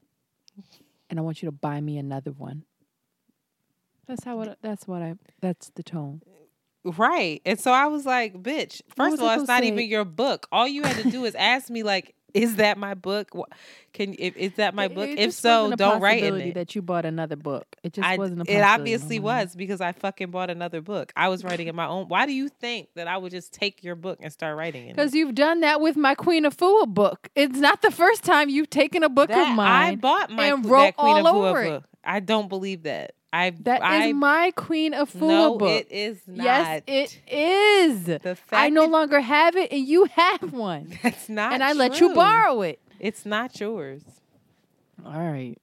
and I want you to buy me another one. That's how it. That's what I. That's the tone. Right. And so I was like, bitch, first was of all, it's not to even your book. All you had to do is ask me, like, is that my book? Can if is that my book? it if so, don't write in it. That you bought another book. It just I, wasn't a it obviously more. was because I fucking bought another book. I was writing in my own. Why do you think that I would just take your book and start writing in it? Because you've done that with my Queen Afua book. It's not the first time you've taken a book That- of mine. I bought my and wrote Queen all over it. book. I don't believe that. I That is I, my Queen Afua no, book. it is not. Yes, it is. The fact I no longer have it, and you have one. That's not. and I let you borrow it. It's not yours. All right.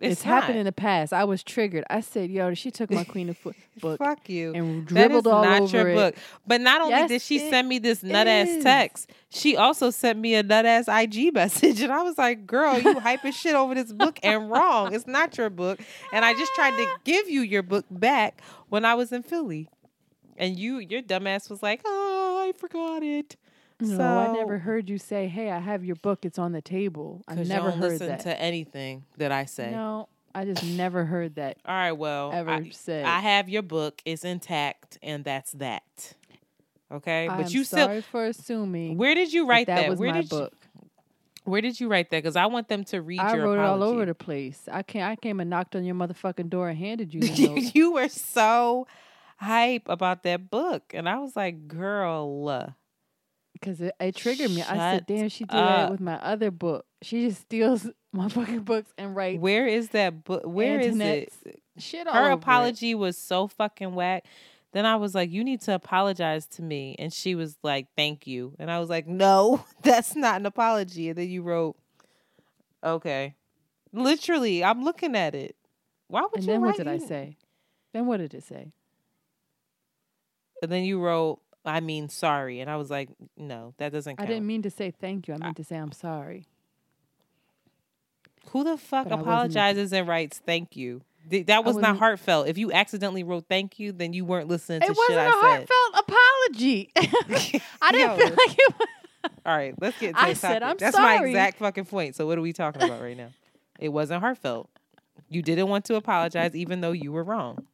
It's, It's, happened in the past. I was triggered. I said, "Yo, she took my Queen of Foot book Fuck you. and That dribbled is all not over your it." book. But not only Yes, did she send me this nut ass text, she also sent me a nut ass IG message. And I was like, girl, you hyping shit over this book and wrong. It's not your book. And I just tried to give you your book back when I was in Philly. And you, your dumbass was like, oh, I forgot it. No, so, I never heard you say, "Hey, I have your book. It's on the table." I never heard listen that. to anything that I say. No, I just never heard that. All right, well, ever I, said. I have your book. It's intact, and that's that. Okay, I'm but you sorry still. for assuming. Where did you write that that? was Where my did book. You, where did you write that? Because I want them to read I your wrote it all over the place. I came, I came and knocked on your motherfucking door and handed you the you were so hype about that book, and I was like, "Girl, Because it, it triggered me. I said, damn, she did that with my other book. She just steals my fucking books and writes where is that book? Where is it?" Shit all Her over it. apology was so fucking whack. Then I was like, "You need to apologize to me," and she was like, "Thank you," and I was like, "No, that's not an apology." And then you wrote, "Okay." Literally, I'm looking at it. Why would And you then what did I say? Then what did it say? And then you wrote, "I mean, sorry," and I was like, "No, that doesn't count. I didn't mean to say thank you. I meant to say I'm sorry. Who the fuck But apologizes and writes "thank you"? That was not heartfelt. If you accidentally wrote "thank you," then you weren't listening to It shit wasn't a I said. heartfelt apology. I didn't Yo. feel like it was. All right, let's get to I said, topic. "I'm That's my exact fucking point. So what are we talking about right now? It wasn't heartfelt. You didn't want to apologize, even though you were wrong.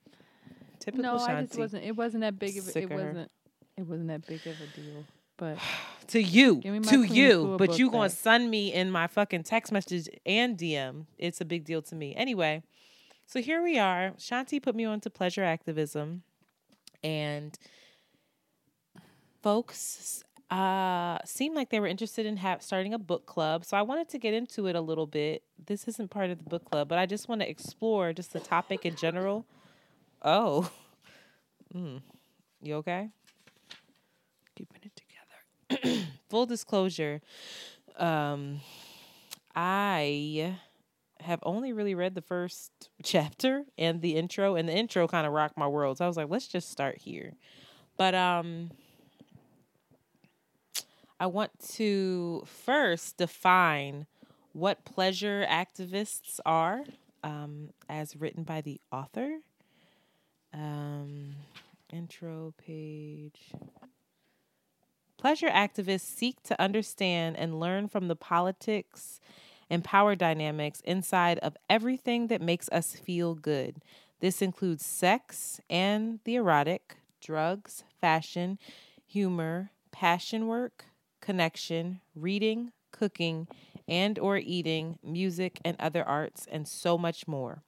Typical No, I just wasn't. It wasn't that big of. A, it wasn't. It wasn't that big of a deal. But to you, Give me my to you, but you gonna send me in my fucking text message and DM. It's a big deal to me. Anyway, so here we are. Shanti put me on to pleasure activism, and folks uh seemed like they were interested in ha- starting a book club. So I wanted to get into it a little bit. This isn't part of the book club, but I just want to explore just the topic in general. Oh, mm. you okay? full disclosure, um, I have only really read the first chapter and the intro, and the intro kind of rocked my world. So I was like, let's just start here. But um, I want to first define what pleasure activists are, um, as written by the author. Um, intro page. Pleasure activists seek to understand and learn from the politics and power dynamics inside of everything that makes us feel good. This includes sex and the erotic, drugs, fashion, humor, passion work, connection, reading, cooking, and or eating, music and other arts and so much more.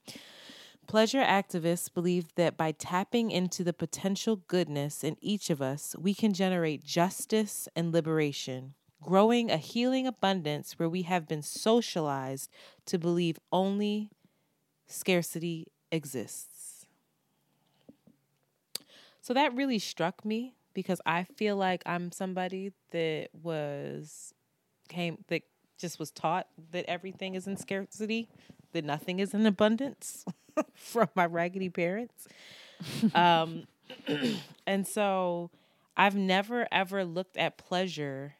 Pleasure activists believe that by tapping into the potential goodness in each of us, we can generate justice and liberation, growing a healing abundance where we have been socialized to believe only scarcity exists. So that really struck me because I feel like I'm somebody that was came that just was taught that everything is in scarcity, that nothing is in abundance from my raggedy parents. um, and so I've never ever looked at pleasure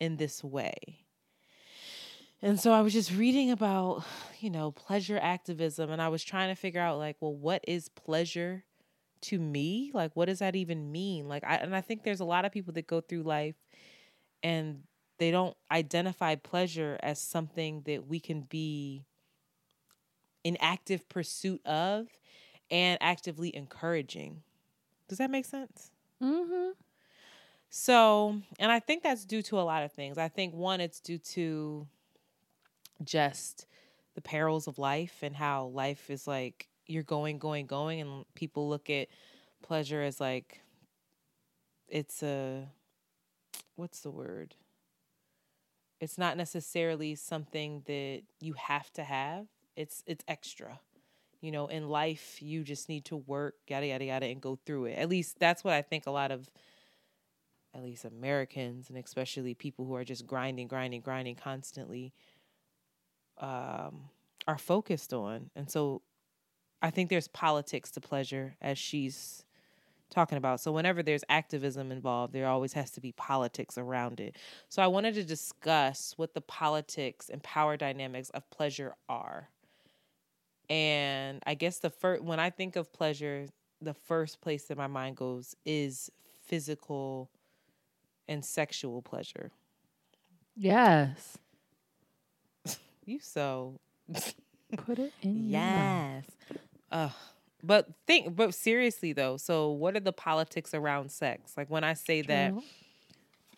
in this way. And so I was just reading about, you know, pleasure activism and I was trying to figure out like, well, what is pleasure to me? Like what does that even mean? Like I and I think there's a lot of people that go through life and they don't identify pleasure as something that we can be in active pursuit of and actively encouraging. Does that make sense? Mm-hmm. So, and I think that's due to a lot of things. I think one, it's due to just the perils of life and how life is like you're going, going, going, and people look at pleasure as like it's a what's the word? It's not necessarily something that you have to have. It's it's extra. You know, in life you just need to work, yada yada yada, and go through it. At least that's what I think a lot of at least Americans and especially people who are just grinding, grinding, grinding constantly um, are focused on. And so I think there's politics to pleasure as she's talking about. So whenever there's activism involved, there always has to be politics around it. So I wanted to discuss what the politics and power dynamics of pleasure are. And I guess the first when I think of pleasure, the first place that my mind goes is physical and sexual pleasure. Yes. you so put it in yes. Uh, but think but seriously though, so what are the politics around sex? Like when I say True. that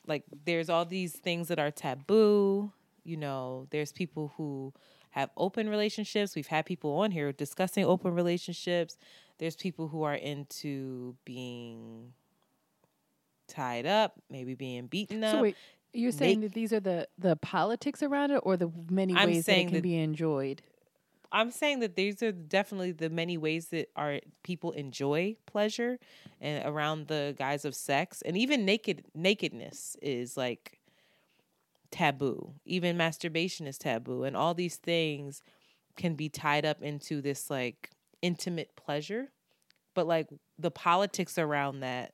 like there's all these things that are taboo, you know, there's people who have open relationships. We've had people on here discussing open relationships. There's people who are into being tied up, maybe being beaten up. So wait, you're saying that these are the the politics around it, or the many I'm ways that it can that, be enjoyed? I'm saying that these are definitely the many ways that are people enjoy pleasure and around the guise of sex, and even naked nakedness is like taboo. Even masturbation is taboo, and all these things can be tied up into this like intimate pleasure. But like the politics around that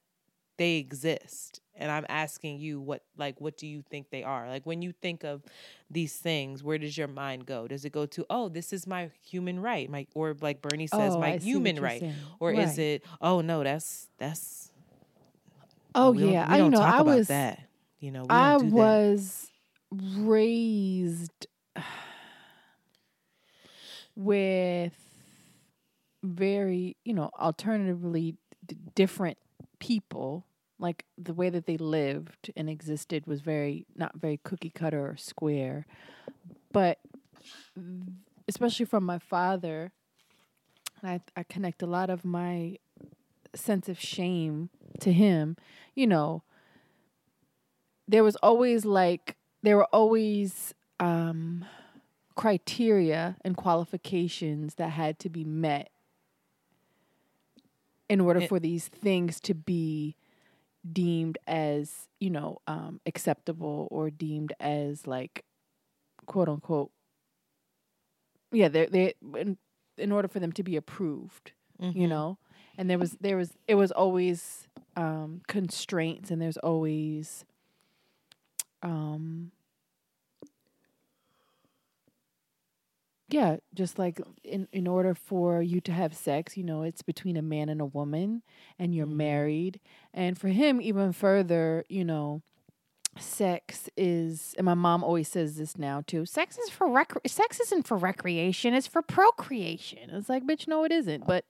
they exist and i'm asking you what like what do you think they are like when you think of these things where does your mind go does it go to oh this is my human right my or like bernie says oh, my human right saying. or right. is it oh no that's that's oh we yeah we don't I know talk i was that you know i was raised with very you know alternatively d- different people. Like the way that they lived and existed was very not very cookie cutter or square. But especially from my father I, I connect a lot of my sense of shame to him you know there was always like there were always um criteria and qualifications that had to be met in order it, for these things to be deemed as you know um, acceptable or deemed as like quote unquote yeah they they in, in order for them to be approved mm-hmm. you know and there was there was it was always um, constraints and there's always um Yeah, just like in in order for you to have sex, you know, it's between a man and a woman and you're mm-hmm. married. And for him even further, you know, sex is and my mom always says this now too. Sex is for rec sex isn't for recreation, it's for procreation. It's like, bitch, no it isn't. But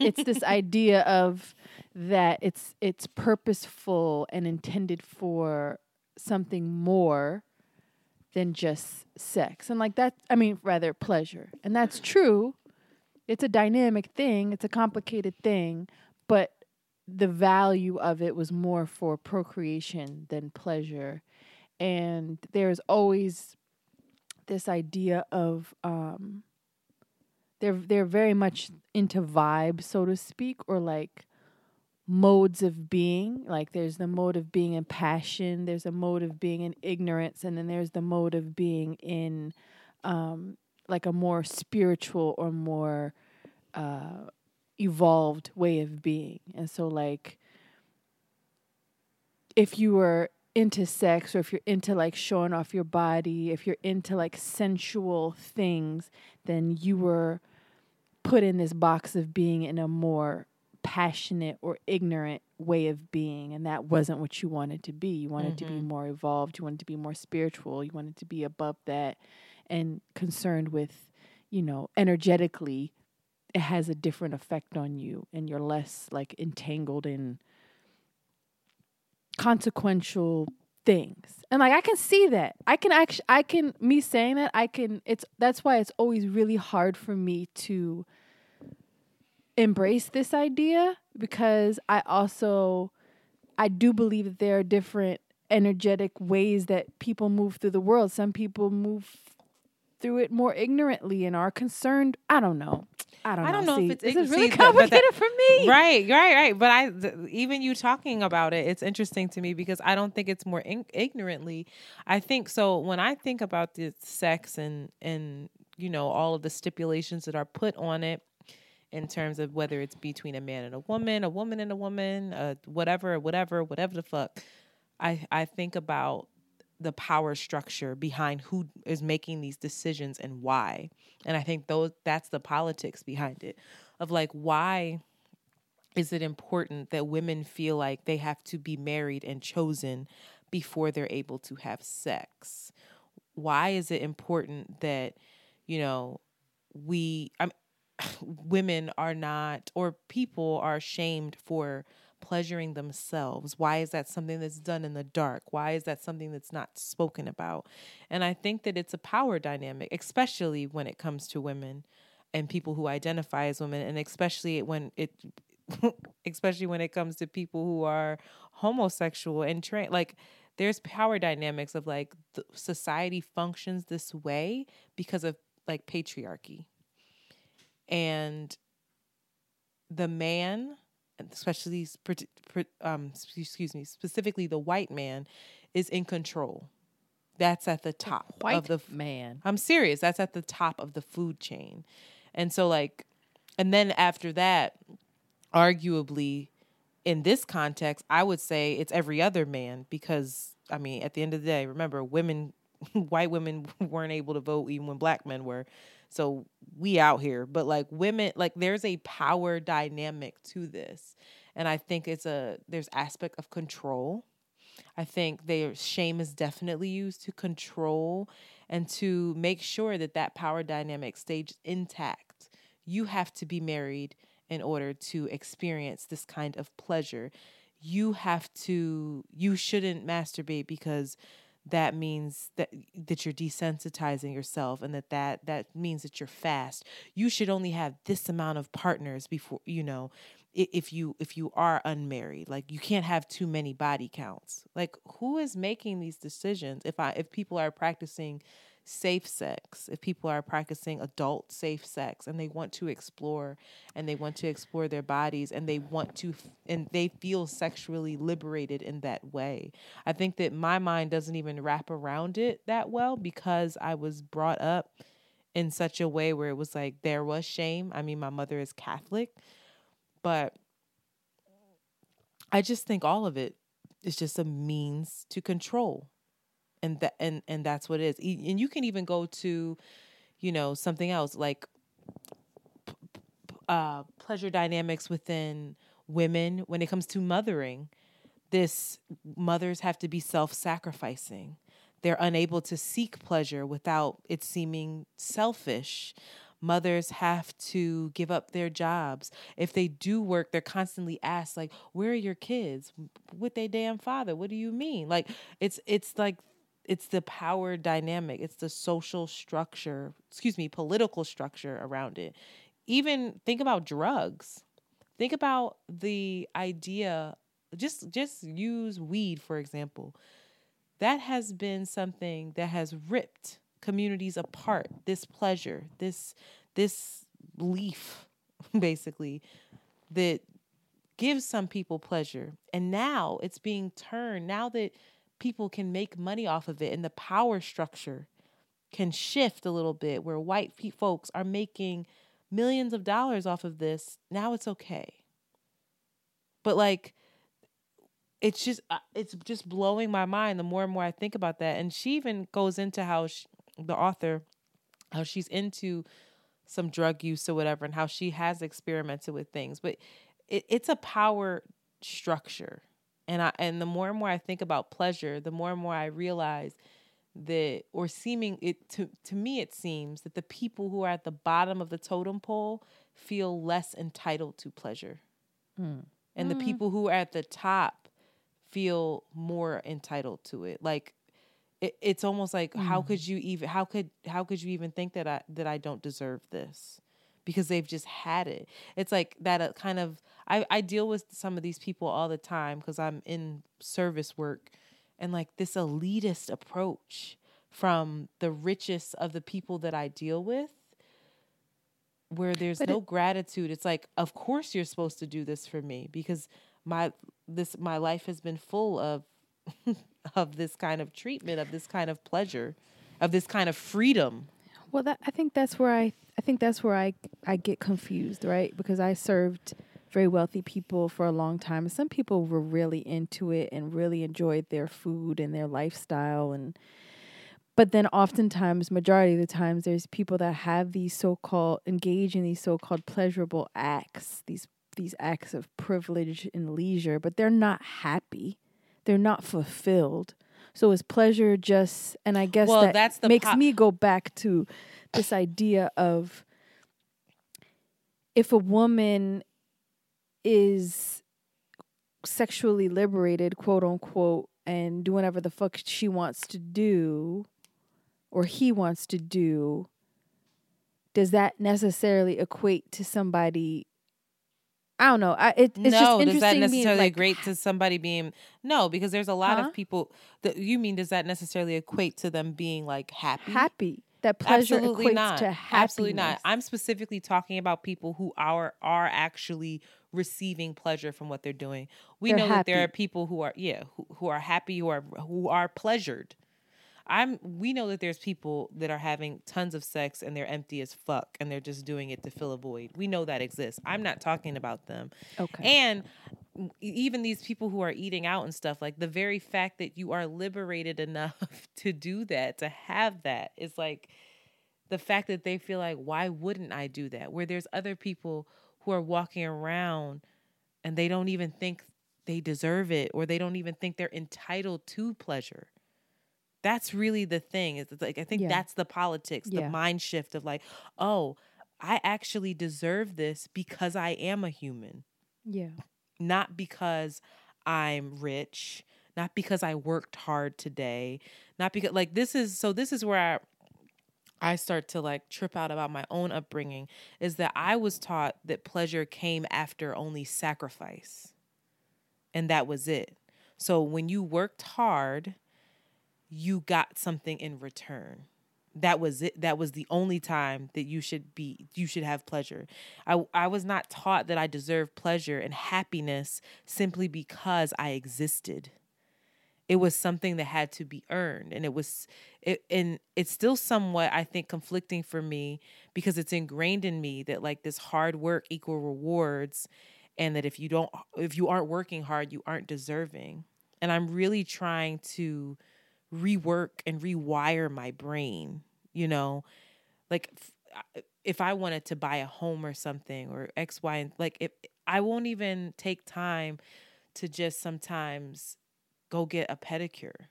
it's this idea of that it's it's purposeful and intended for something more than just sex. And like that, I mean, rather pleasure. And that's true. It's a dynamic thing, it's a complicated thing, but the value of it was more for procreation than pleasure. And there's always this idea of um they're they're very much into vibe, so to speak, or like modes of being. Like there's the mode of being in passion, there's a mode of being in ignorance, and then there's the mode of being in um, like a more spiritual or more uh, evolved way of being. And so, like, if you were into sex or if you're into like showing off your body, if you're into like sensual things, then you were put in this box of being in a more passionate or ignorant way of being and that wasn't what you wanted to be you wanted mm-hmm. to be mm-hmm. more evolved you wanted to be more spiritual you wanted to be above that and concerned with you know, energetically it has a different effect on you and you're less like entangled in consequential things. And like I can see that. I can actually I can me saying that I can it's that's why it's always really hard for me to embrace this idea because I also I do believe that there are different energetic ways that people move through the world. Some people move through it more ignorantly and are concerned. I don't know. I don't. I don't know, See, if it's this ign- is really complicated that- for me. Right, right, right. But I, th- even you talking about it, it's interesting to me because I don't think it's more in- ignorantly. I think so. When I think about the sex and and you know all of the stipulations that are put on it, in terms of whether it's between a man and a woman, a woman and a woman, uh, whatever, whatever, whatever the fuck. I I think about the power structure behind who is making these decisions and why. And I think those that's the politics behind it of like why is it important that women feel like they have to be married and chosen before they're able to have sex? Why is it important that you know we I'm women are not or people are shamed for pleasuring themselves. Why is that something that's done in the dark? Why is that something that's not spoken about? And i think that it's a power dynamic especially when it comes to women and people who identify as women and especially when it especially when it comes to people who are homosexual and tra- like there's power dynamics of like society functions this way because of like patriarchy and the man especially s- parti- par- um excuse me specifically the white man is in control. That's at the top white of the f- man. I'm serious that's at the top of the food chain. And so like and then after that arguably in this context I would say it's every other man because I mean at the end of the day remember women white women weren't able to vote even when black men were so we out here but like women like there's a power dynamic to this and i think it's a there's aspect of control. I think their shame is definitely used to control and to make sure that that power dynamic stays intact. You have to be married in order to experience this kind of pleasure. You have to you shouldn't masturbate because that means that that you're desensitizing yourself and that that that means that you're fast. You should only have this amount of partners before you know if you if you are unmarried like you can't have too many body counts. Like who is making these decisions if i if people are practicing safe sex if people are practicing adult safe sex and they want to explore and they want to explore their bodies and they want to f- and they feel sexually liberated in that way. I think that my mind doesn't even wrap around it that well because i was brought up in such a way where it was like there was shame. I mean my mother is catholic but i just think all of it is just a means to control and that and and that's what it is. And you can even go to you know something else like uh pleasure dynamics within women. When it comes to mothering this mothers have to be self-sacrificing. They're unable to seek pleasure without it seeming selfish. Mothers have to give up their jobs. If they do work they're constantly asked like where are your kids? With their damn father what do you mean? Like it's it's like it's the power dynamic it's the social structure excuse me political structure around it. Even think about drugs. Think about the idea just just use weed for example. That has been something that has ripped communities apart this pleasure this this leaf basically that gives some people pleasure. And now it's being turned now that people can make money off of it and the power structure can shift a little bit where white folks are making millions of dollars off of this now it's okay but like it's just uh, it's just blowing my mind the more and more I think about that. And she even goes into how she, the author how she's into some drug use or whatever and how she has experimented with things. But it, it's a power structure. And I and the more and more I think about pleasure, the more and more I realize that or seeming it to to me it seems that the people who are at the bottom of the totem pole feel less entitled to pleasure. Mm. And the Mm. people who are at the top feel more entitled to it. Like it, it's almost like how Mm. could you even how could how could you even think that I that I don't deserve this? Because they've just had it. It's like that uh, kind of I I deal with some of these people all the time because I'm in service work and like this elitist approach from the richest of the people that I deal with where there's But no it- gratitude it's like of course you're supposed to do this for me because my this my life has been full of of this kind of treatment of this kind of pleasure of this kind of freedom Well, that I think that's where I I think that's where I I get confused, right? Because I served very wealthy people for a long time. And some people were really into it and really enjoyed their food and their lifestyle and but then oftentimes majority of the times there's people that have these so-called engage in these so-called pleasurable acts, these these acts of privilege and leisure, but they're not happy. They're not fulfilled. So is pleasure just and I guess Well, that that's the makes po- me go back to this idea of if a woman is sexually liberated, quote unquote, and do whatever the fuck she wants to do or he wants to do, does that necessarily equate to somebody? I don't know. I, it, it's no, just does interesting. that being, necessarily like, equate to somebody being no? Because there's a lot Huh? of people that you mean. Does that necessarily equate to them being like happy? happy. That pleasure Absolutely equates not. to happiness. Absolutely not. I'm specifically talking about people who are are actually receiving pleasure from what they're doing. We They're know that there are people who are yeah who, who are happy who are who are pleasured. I'm we know that there's people that are having tons of sex and they're empty as fuck and they're just doing it to fill a void. We know that exists. I'm not talking about them. Okay. And even these people who are eating out and stuff, like the very fact that you are liberated enough to do that, to have that, is like the fact that they feel like, why wouldn't I do that? Where there's other people who are walking around and they don't even think they deserve it or they don't even think they're entitled to pleasure. That's really the thing. It's like I think Yeah. that's the politics, the Yeah. mind shift of like, oh, I actually deserve this because I am a human Yeah. not because I'm rich, not because I worked hard today, not because like this is so this is where I I start to like trip out about my own upbringing is that I was taught that pleasure came after only sacrifice. And that was it. So when you worked hard, you got something in return that was it that was the only time that you should be you should have pleasure i i was not taught that i deserve pleasure and happiness simply because i existed it was something that had to be earned and it was it and it's still somewhat i think conflicting for me because it's ingrained in me that like this hard work equal rewards and that if you don't if you aren't working hard you aren't deserving. And i'm really trying to rework and rewire my brain you know? Like if i wanted to buy a home or something or x y and like if i won't even take time to just sometimes go get a pedicure.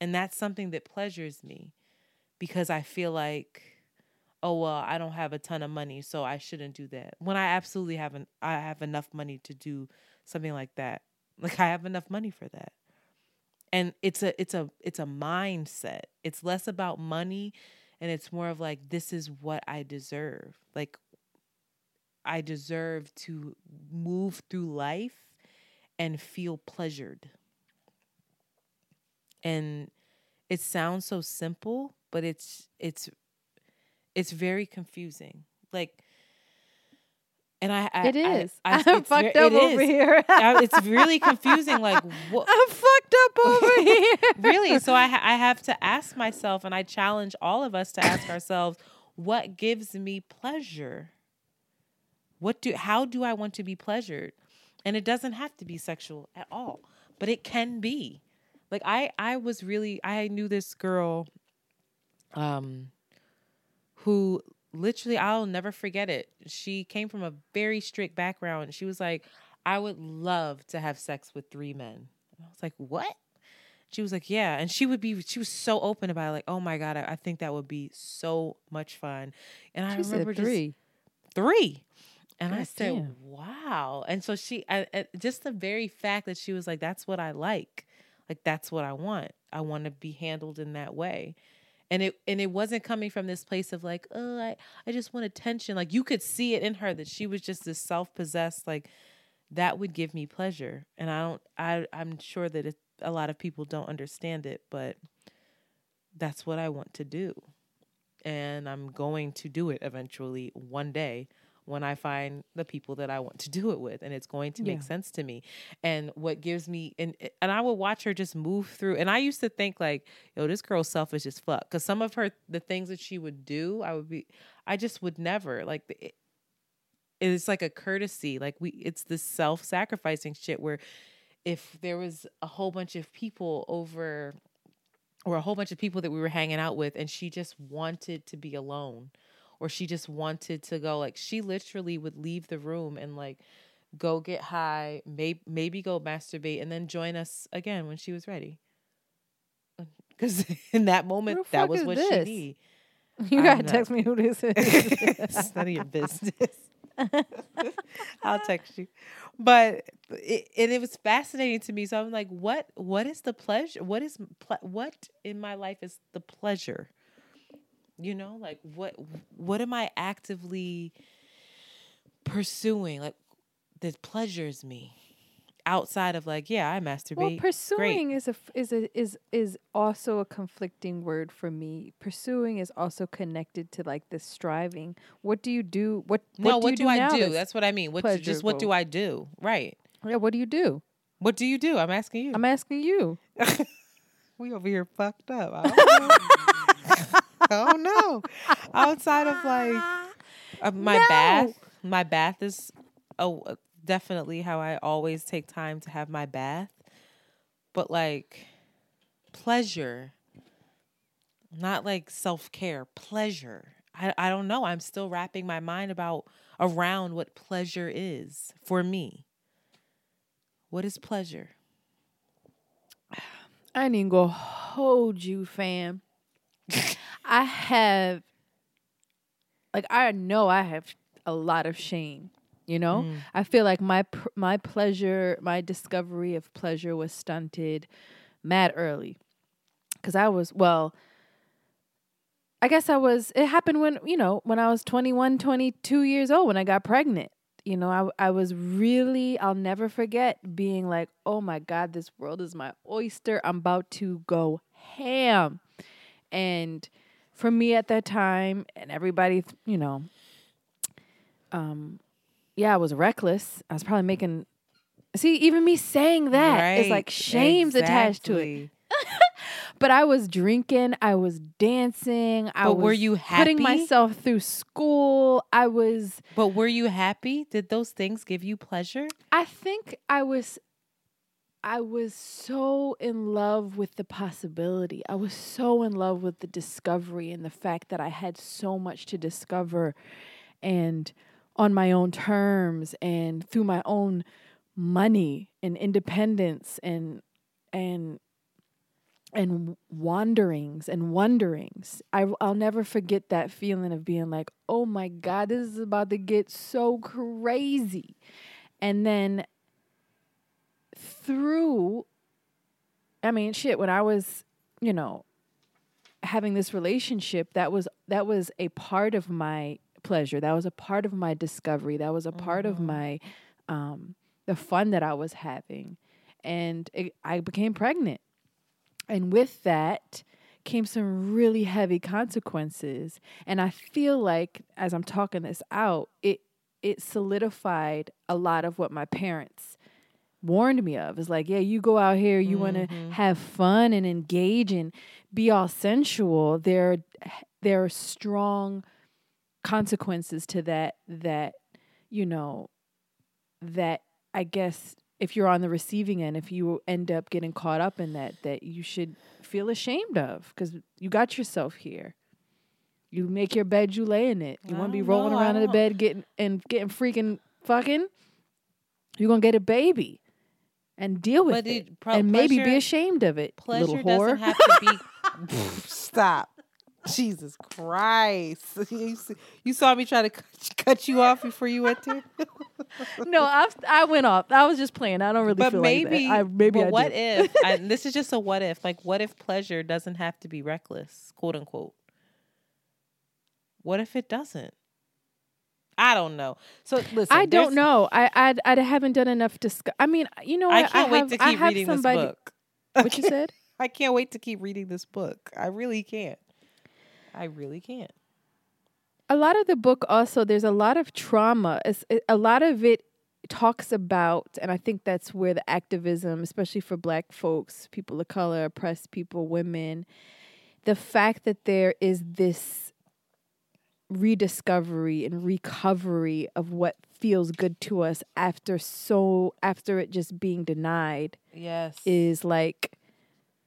And that's something that pleasures me because i feel like oh well i don't have a ton of money so i shouldn't do that. When i absolutely haven't i have enough money to do something like that. Like i have enough money for that. And it's a it's a it's a mindset. It's less about money and it's more of like this is what i deserve. Like i deserve to move through life and feel pleasured and it sounds so simple but it's it's it's very confusing like and I, I It I, I, I'm it's ve- fucked up over is. here. I- it's really confusing. Like, what? I'm fucked up over here. really? So I, I have to ask myself, and I challenge all of us to ask ourselves, what gives me pleasure? What do? How do I want to be pleasured? And it doesn't have to be sexual at all, but it can be. Like I, I was really, I knew this girl, um, who literally I'll never forget it. She came from a very strict background. She was like, I would love to have sex with three men. And I was like, what? She was like, yeah. And she would be, she was so open about it. Like, oh my God, I, I think that would be so much fun. And I She said remember three. just three. And I said, damn. wow. And so she, I, I- just the very fact that she was like, that's what I like. Like, that's what I want. I want to be handled in that way. And it and it wasn't coming from this place of like, oh, I, I just want attention. Like you could see it in her that she was just this self-possessed, like, that would give me pleasure. And I don't I I'm sure that it, a lot of people don't understand it, but that's what I want to do. And I'm going to do it eventually one day when I find the people that I want to do it with and it's going to make Yeah. sense to me. And what gives me and and I would watch her just move through and I used to think like, yo, this girl's selfish as fuck cuz some of her the things that she would do, I would be I just would never like it, it's like a courtesy. Like we it's this self-sacrificing shit where if there was a whole bunch of people over or a whole bunch of people that we were hanging out with and she just wanted to be alone or she just wanted to go like she literally would leave the room and like go get high maybe maybe go masturbate and then join us again when she was ready because in that moment that was what this? she need You gotta text me who this is. it's none of your business I'll text you. But it, and it was fascinating to me. So I'm like, what? What is the pleasure? What is ple- what in my life is the pleasure? You know, like what? What am I actively pursuing? Like that pleasures me outside of like, yeah, I masturbate. Well, Great. pursuing is a f- is a is is also a conflicting word for me. Pursuing is also connected to like the striving. What do you do? What No, what what do, do, you I do? that's That's what I mean. What just what do? I do? Right. Yeah, what do you do? What do you do? I'm asking you. I'm asking you. we over here fucked up. I don't know. I don't know. Outside of like uh, my No. bath, my bath is oh definitely how I always take time to have my bath. But like pleasure, not like self care, pleasure. I, I don't know. I'm still wrapping my mind about around what pleasure is for me. What is pleasure? I ain't even gonna hold you, fam. I have, like, I know I have a lot of shame. You know, Mm. I feel like my pr- my pleasure, my discovery of pleasure was stunted mad early, because I was well. I guess I was. It happened when you know when I was 21, 22 years old when I got pregnant. You know, I I was really. I'll never forget being like, oh my god, this world is my oyster. I'm about to go ham, and for me at that time, and everybody, you know, um, yeah, I was reckless. I was probably making. See, even me saying that is like Right, shame's attached to it. But I was drinking, I was dancing, I But was were you putting myself through school. I was But were you happy? Did those things give you pleasure? I think I was I was so in love with the possibility. I was so in love with the discovery and the fact that I had so much to discover and on my own terms and through my own money and independence and and and wanderings and wonderings. I, I'll never forget that feeling of being like, oh my God, this is about to get so crazy. And then through, I mean, shit, when I was, you know, having this relationship, that was that was a part of my pleasure. That was a part of my discovery. That was a part of my um the fun that I was having. And it, I became pregnant. And with that came some really heavy consequences. And I feel like as I'm talking this out, it it solidified a lot of what my parents warned me of. It's like, yeah, you go out here, you want to have fun and engage and be all sensual. There there are strong consequences to that that you know that I guess if you're on the receiving end, if you end up getting caught up in that, that you should feel ashamed of because you got yourself here. You make your bed, you lay in it. You want to be rolling know, around in the bed, getting and getting freaking fucking. You're gonna get a baby, and deal with But it, it- pro- and maybe be ashamed of it. Pleasure little whore. doesn't have to be. Stop. Jesus Christ. You, saw me try to cut, cut you off before you went there? no, I I went off. I was just playing. I don't really but feel maybe, like that. I, maybe but I what do. if, I, this is just a what if, like, what if pleasure doesn't have to be reckless, quote unquote? What if it doesn't? I don't know. So listen, I don't know. I I I haven't done enough discuss. I mean, you know, I what? can't wait have, to I keep have reading somebody, this book. What you said? I can't wait to keep reading this book. I really can't. I really can't. a lot of the book also there's a lot of trauma It's- it- a lot of it talks about and i think that's where the activism especially for black folks people of color oppressed people women the fact that there is this rediscovery and recovery of what feels good to us after so after it just being denied Yes. is like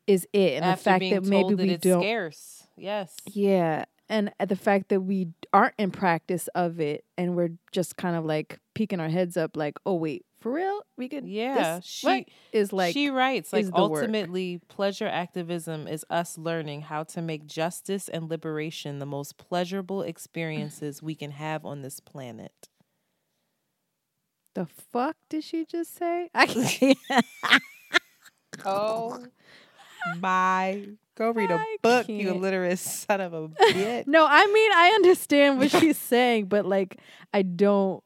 is it and After the fact that maybe that we it's don't scarce. Yes. yeah. And uh, the fact that we aren't in practice of it and we're just kind of like peeking our heads up, like, oh, wait, for real? We could, Yeah, this, she what?" is like, she writes like ultimately pleasure activism is us learning how to make justice and liberation the most pleasurable experiences we can have on this planet. the fuck did she just say? I can't. Oh my go read a book, you can't. illiterate son of a bitch. no, I mean, I understand what she's saying, but like, I don't.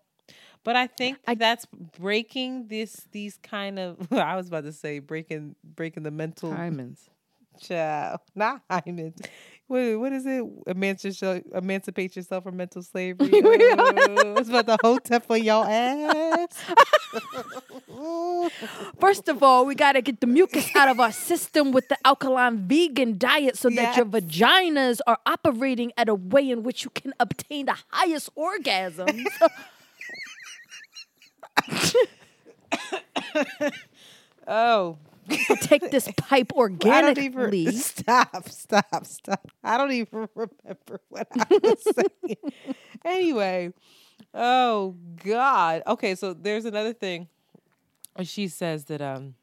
But I think that's breaking this these kind of I was about to say breaking breaking the mental Hymens. Child, not hymen. What, what is it? Emancipate yourself, emancipate yourself from mental slavery. Oh, it's about the hotep for your ass. First of all, we got to get the mucus out of our system with the alkaline vegan diet so that your vaginas are operating at a way in which you can obtain the highest orgasms. Oh. Take this pipe I don't even organically. stop, stop, stop. I don't even remember what I was saying. anyway, oh God. Okay, so there's another thing. She says that um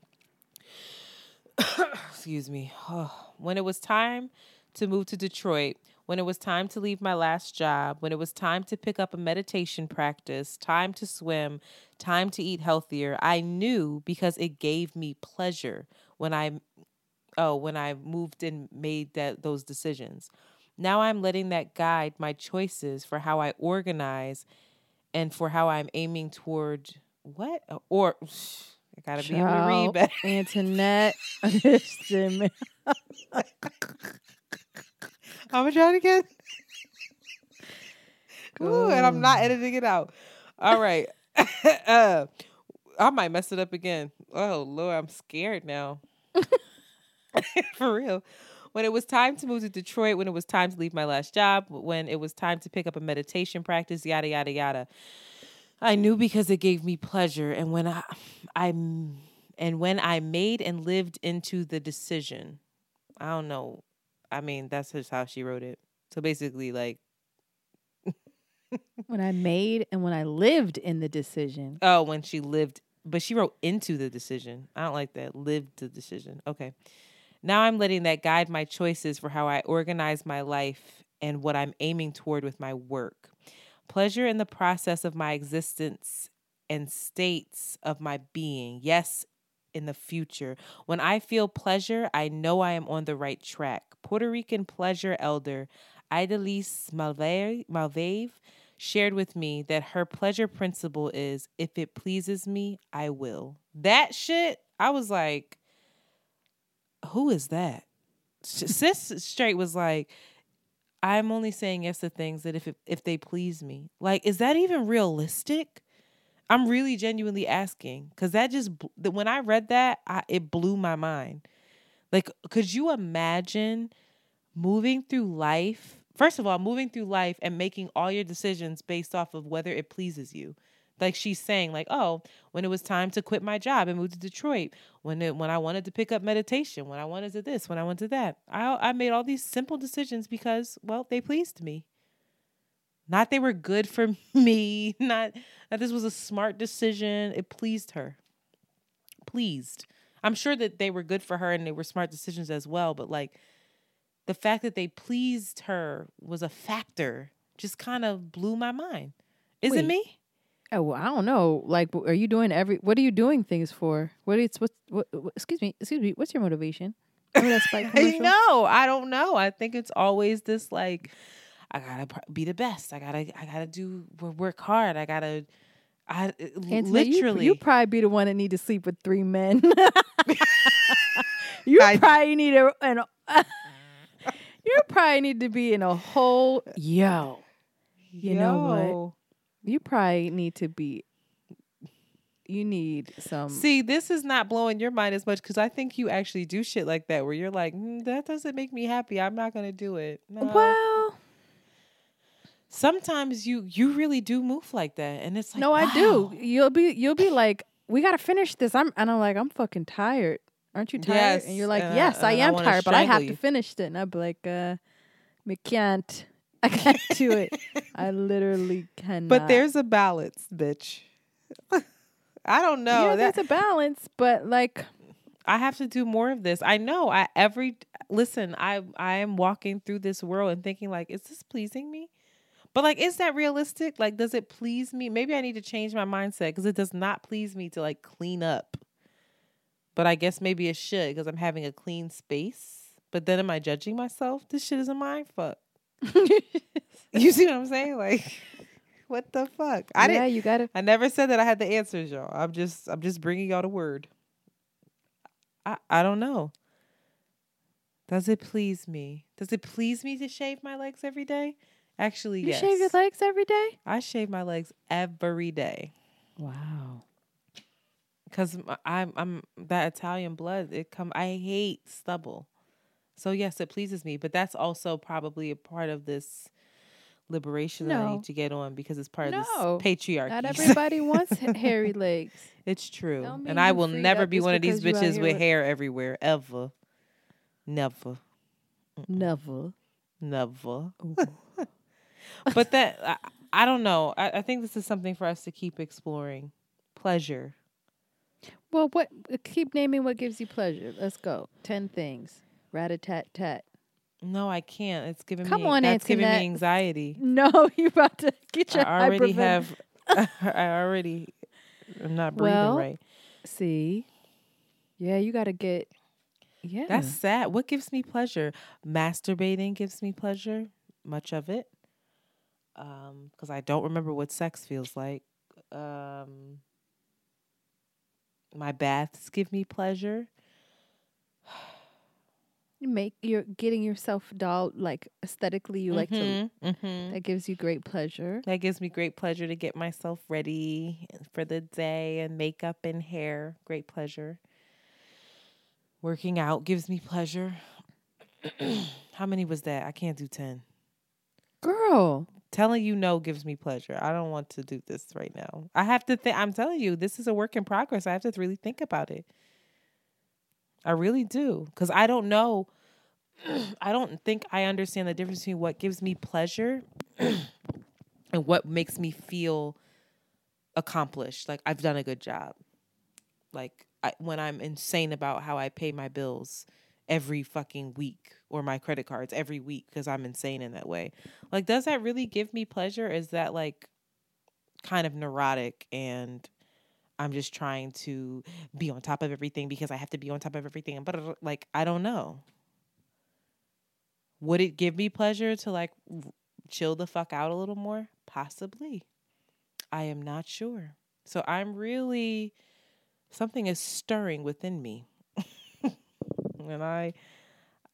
excuse me. when it was time to move to Detroit, when it was time to leave my last job, when it was time to pick up a meditation practice, time to swim, time to eat healthier, I knew because it gave me pleasure when I oh, when I moved and made that those decisions. Now I'm letting that guide my choices for how I organize and for how I'm aiming toward what? Or I gotta be able to read better. Antoinette. I'm gonna try it again. Ooh, and I'm not editing it out. All right. uh, I might mess it up again. Oh Lord, I'm scared now. For real. When it was time to move to Detroit, when it was time to leave my last job, when it was time to pick up a meditation practice, yada yada yada. I knew because it gave me pleasure, and when I, I, and when I made and lived into the decision, I don't know. I mean, that's just how she wrote it. So basically, like, when I made and when I lived in the decision. oh, when she lived, but she wrote into the decision. I don't like that. Lived the decision. Okay. Now I'm letting that guide my choices for how I organize my life and what I'm aiming toward with my work. Pleasure in the process of my existence and states of my being. Yes, in the future. When I feel pleasure, I know I am on the right track. Puerto Rican pleasure elder Idelisse Malavé shared with me that her pleasure principle is if it pleases me, I will. That shit, I was like, who is that? Sis straight was like, I'm only saying yes to things that if it, if they please me. Like, is that even realistic? I'm really genuinely asking because that just when I read that, I, it blew my mind. Like, could you imagine moving through life? First of all, moving through life and making all your decisions based off of whether it pleases you. Like she's saying, like, oh, when it was time to quit my job and move to Detroit, when it when I wanted to pick up meditation, when I wanted to this, when I wanted to that, I I made all these simple decisions because, well, they pleased me. Not they were good for me. Not that this was a smart decision. It pleased her. pleased. I'm sure that they were good for her and they were smart decisions as well, but like the fact that they pleased her was a factor just kind of blew my mind. Is Wait. it me? Oh, well, I don't know. Like, are you doing every? What are you doing things for? What is what? What? what excuse me. Excuse me. What's your motivation? Remember that Spike commercial? no, I don't know. I think it's always this like I gotta be the best. I gotta I gotta do work hard. I gotta I Angela, you- literally you, probably be the one that need to sleep with three men. you probably need a an. you probably need to be in a whole yo. You know what? You probably need to be. You need some. See, this is not blowing your mind as much because I think you actually do shit like that where you're like, "Mm, that doesn't make me happy. I'm not gonna do it. No. Well, sometimes you you really do move like that, and it's like, no, I do. You'll be you'll be like, we gotta finish this. I'm and I'm like, I'm fucking tired. Aren't you tired? Yes, and you're like, and yes, I, I am wanna tired, but I have strangle to finish it. And I'd be like, uh, I can't. I can't do it. I literally cannot. But there's a balance, bitch. I don't know. yeah, that, there's a balance, but like, I have to do more of this. I know. I every listen. I I am walking through this world and thinking like, is this pleasing me? But like, is that realistic? Like, does it please me? Maybe I need to change my mindset because it does not please me to like clean up. But I guess maybe it should because I'm having a clean space. But then am I judging myself? This shit is a mind fuck. you see what I'm saying? Like, what the fuck? I yeah, didn't. you gotta. I never said that I had the answers, y'all. I'm just I'm just bringing y'all the word. I I don't know. Does it please me? Does it please me to shave my legs every day? Actually, You yes. shave your legs every day? I shave my legs every day Wow. Because I'm I'm that Italian blood. It come. I hate stubble. So yes, it pleases me, but that's also probably a part of this liberation that I need to get on because it's part No, of this patriarchy. Not everybody wants hairy legs. It's true. And I will never be one of these because you out bitches with with- hair everywhere. Ever. Never. Never. Never. but that, I, I don't know. I, I think this is something for us to keep exploring. Pleasure. Well, what? Keep naming what gives you pleasure. Let's go. Ten things. Rat a tat tat. No, I can't. It's giving Come me on, that's giving me anxiety. No, you about to get your I already have I already I'm not breathing Well, right. See, yeah, you got to get. Yeah, That's sad. What gives me pleasure? Masturbating gives me pleasure, much of it. Um, because I don't remember what sex feels like. Um, my baths give me pleasure. you make you're getting yourself doll like aesthetically. You like to. Mhm, mhm. That gives you great pleasure. That gives me great pleasure to get myself ready for the day and makeup and hair. Great pleasure. Working out gives me pleasure. How many was that? I can't do 10. Girl, Telling you no gives me pleasure. I don't want to do this right now. I have to think. I'm telling you, this is a work in progress. I have to really think about it. I really do. Because I don't know. I don't think I understand the difference between what gives me pleasure and what makes me feel accomplished. Like I've done a good job. Like I, when I'm insane about how I pay my bills every fucking week or my credit cards every week because I'm insane in that way. Like, does that really give me pleasure? Is that like kind of neurotic and I'm just trying to be on top of everything because I have to be on top of everything? But like, I don't know. Would it give me pleasure to like chill the fuck out a little more? Possibly. I am not sure. So I'm really something is stirring within me. And I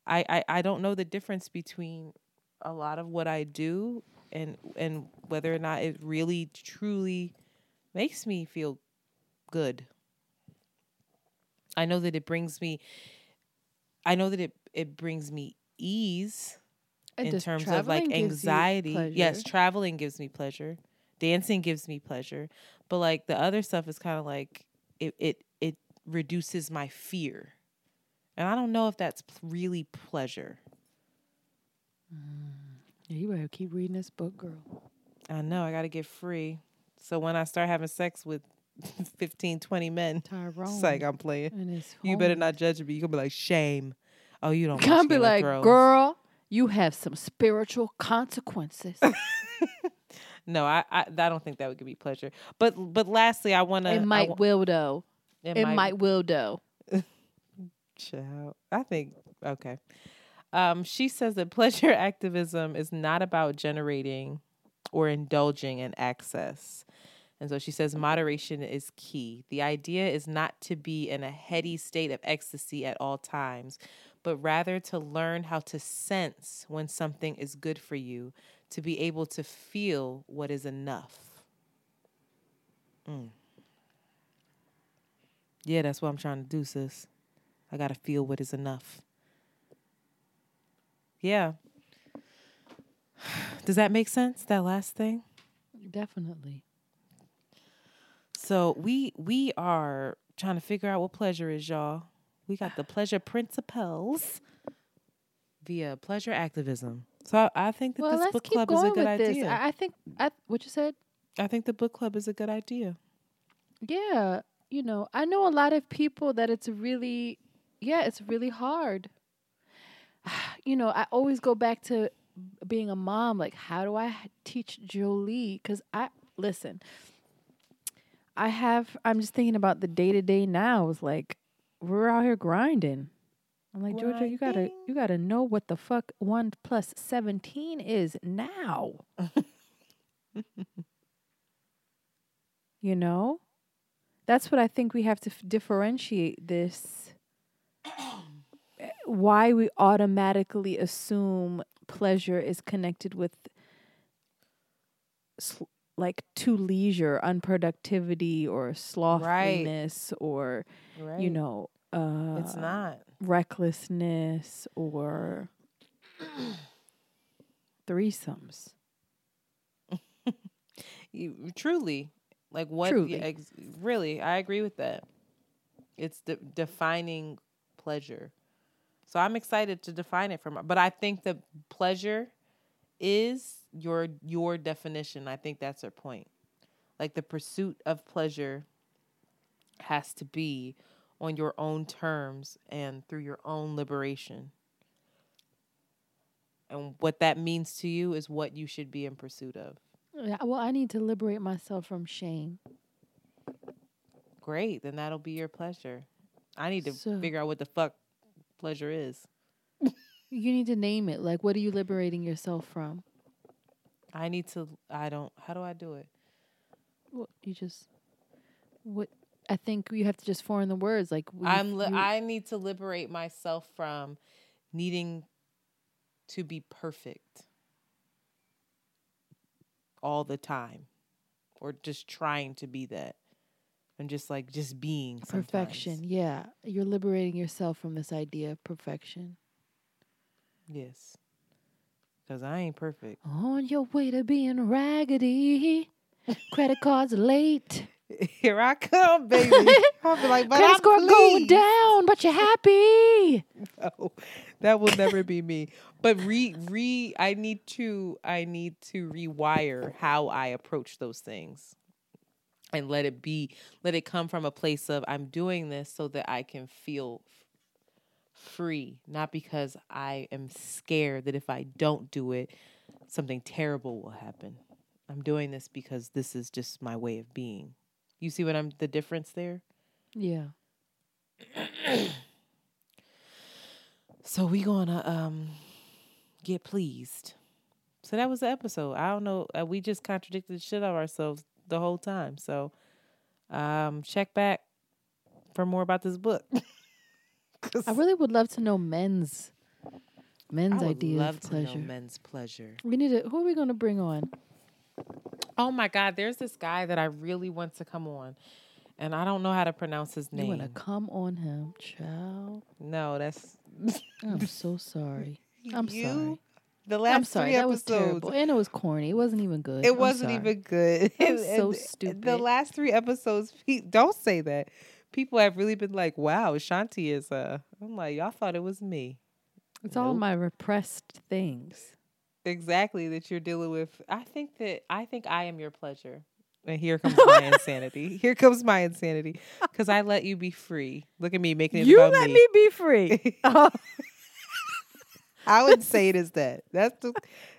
I, I I don't know the difference between a lot of what I do and and whether or not it really truly makes me feel good. I know that it brings me I know that it it brings me ease And in terms of like anxiety. Yes, traveling gives me pleasure. Dancing gives me pleasure. But like the other stuff is kind of like it it it reduces my fear. And I don't know if that's really pleasure. yeah, you better keep reading this book, girl. I know I got to get free. So when I start having sex with 15, 20 men. Tyrone. It's like I'm playing. You better not judge me. You're gonna be like shame. Oh, you don't. Can't be like, girl, you have some spiritual consequences. No, I, I I don't think that would give me pleasure. But but lastly, I want to. it might will though. It It, might- might will though. Child. I think okay. Um, she says that pleasure activism is not about generating or indulging in excess. And so she says moderation is key. The idea is not to be in a heady state of ecstasy at all times, but rather to learn how to sense when something is good for you, to be able to feel what is enough. Mm. Yeah, that's what I'm trying to do, sis. I got to feel what is enough. Yeah. Does that make sense? That last thing? Definitely. So we we are trying to figure out what pleasure is, y'all. We got the pleasure principles via pleasure activism. So I, I think that Well, this book club is a good this. idea. I, I think I, what you said. I think the book club is a good idea. Yeah, you know, I know a lot of people that it's really, yeah, it's really hard. You know, I always go back to being a mom. Like, how do I teach Jolie? Because I listen. I have. I'm just thinking about the day to day now. It's like we're out here grinding. I'm like Georgia, you gotta you gotta know what the fuck one plus seventeen is now. you know, that's what I think we have to f- differentiate this. Why we automatically assume pleasure is connected with sl- like to leisure, unproductivity, or slothfulness, or you know, uh, It's not. recklessness or threesomes. You, truly, like what? Truly. ex- really, I agree with that. It's de- defining pleasure. So I'm excited to define it from. But I think the pleasure is your your definition. I think that's her point. Like the pursuit of pleasure has to be on your own terms and through your own liberation. And what that means to you is what you should be in pursuit of. Yeah, well, I need to liberate myself from shame. Great, then that'll be your pleasure. I need to So- figure out what the fuck pleasure is. You need to name it. Like, what are you liberating yourself from? I need to. I don't. How do I do it? Well, you just what I think you have to just form the words. Like we- I'm. Li- I need to liberate myself from needing to be perfect all the time, or just trying to be that, and just like just being sometimes. perfection. Yeah, you're liberating yourself from this idea of perfection. Yes, because I ain't perfect. On your way to being raggedy, credit cards late. Here I come, baby. I'll be like, but credit I'm score going down, but you're happy. no, that will never be me. But re re I need to I need to rewire how I approach those things. And let it be let it come from a place of I'm doing this so that I can feel free, not because I am scared that if I don't do it something terrible will happen. I'm doing this because this is just my way of being. You see what I'm the difference there? Yeah. So we gonna um get pleased. So that was the episode. I don't know. Uh, we just contradicted shit out of ourselves the whole time. So um check back for more about this book. I really would love to know men's men's I would ideas love of to pleasure. know men's pleasure. We need to. Who are we going to bring on? Oh my God, there's this guy that I really want to come on, and I don't know how to pronounce his name. You want to come on him, child? No, that's. I'm so sorry. I'm You? sorry. The last I'm sorry. three That was terrible, episodes- and it was corny. It wasn't even good. It I'm wasn't sorry. even good. I'm And- so stupid. The last three episodes, don't say that. People have really been like, "Wow, Shanti is." Uh, I'm like, y'all thought it was me. It's all my repressed things. exactly that you're dealing with. I think that I think I am your pleasure. And here comes my insanity. Here comes my insanity. Because I let you be free. Look at me making it You let me. me be free. I wouldn't say it as that. That's the,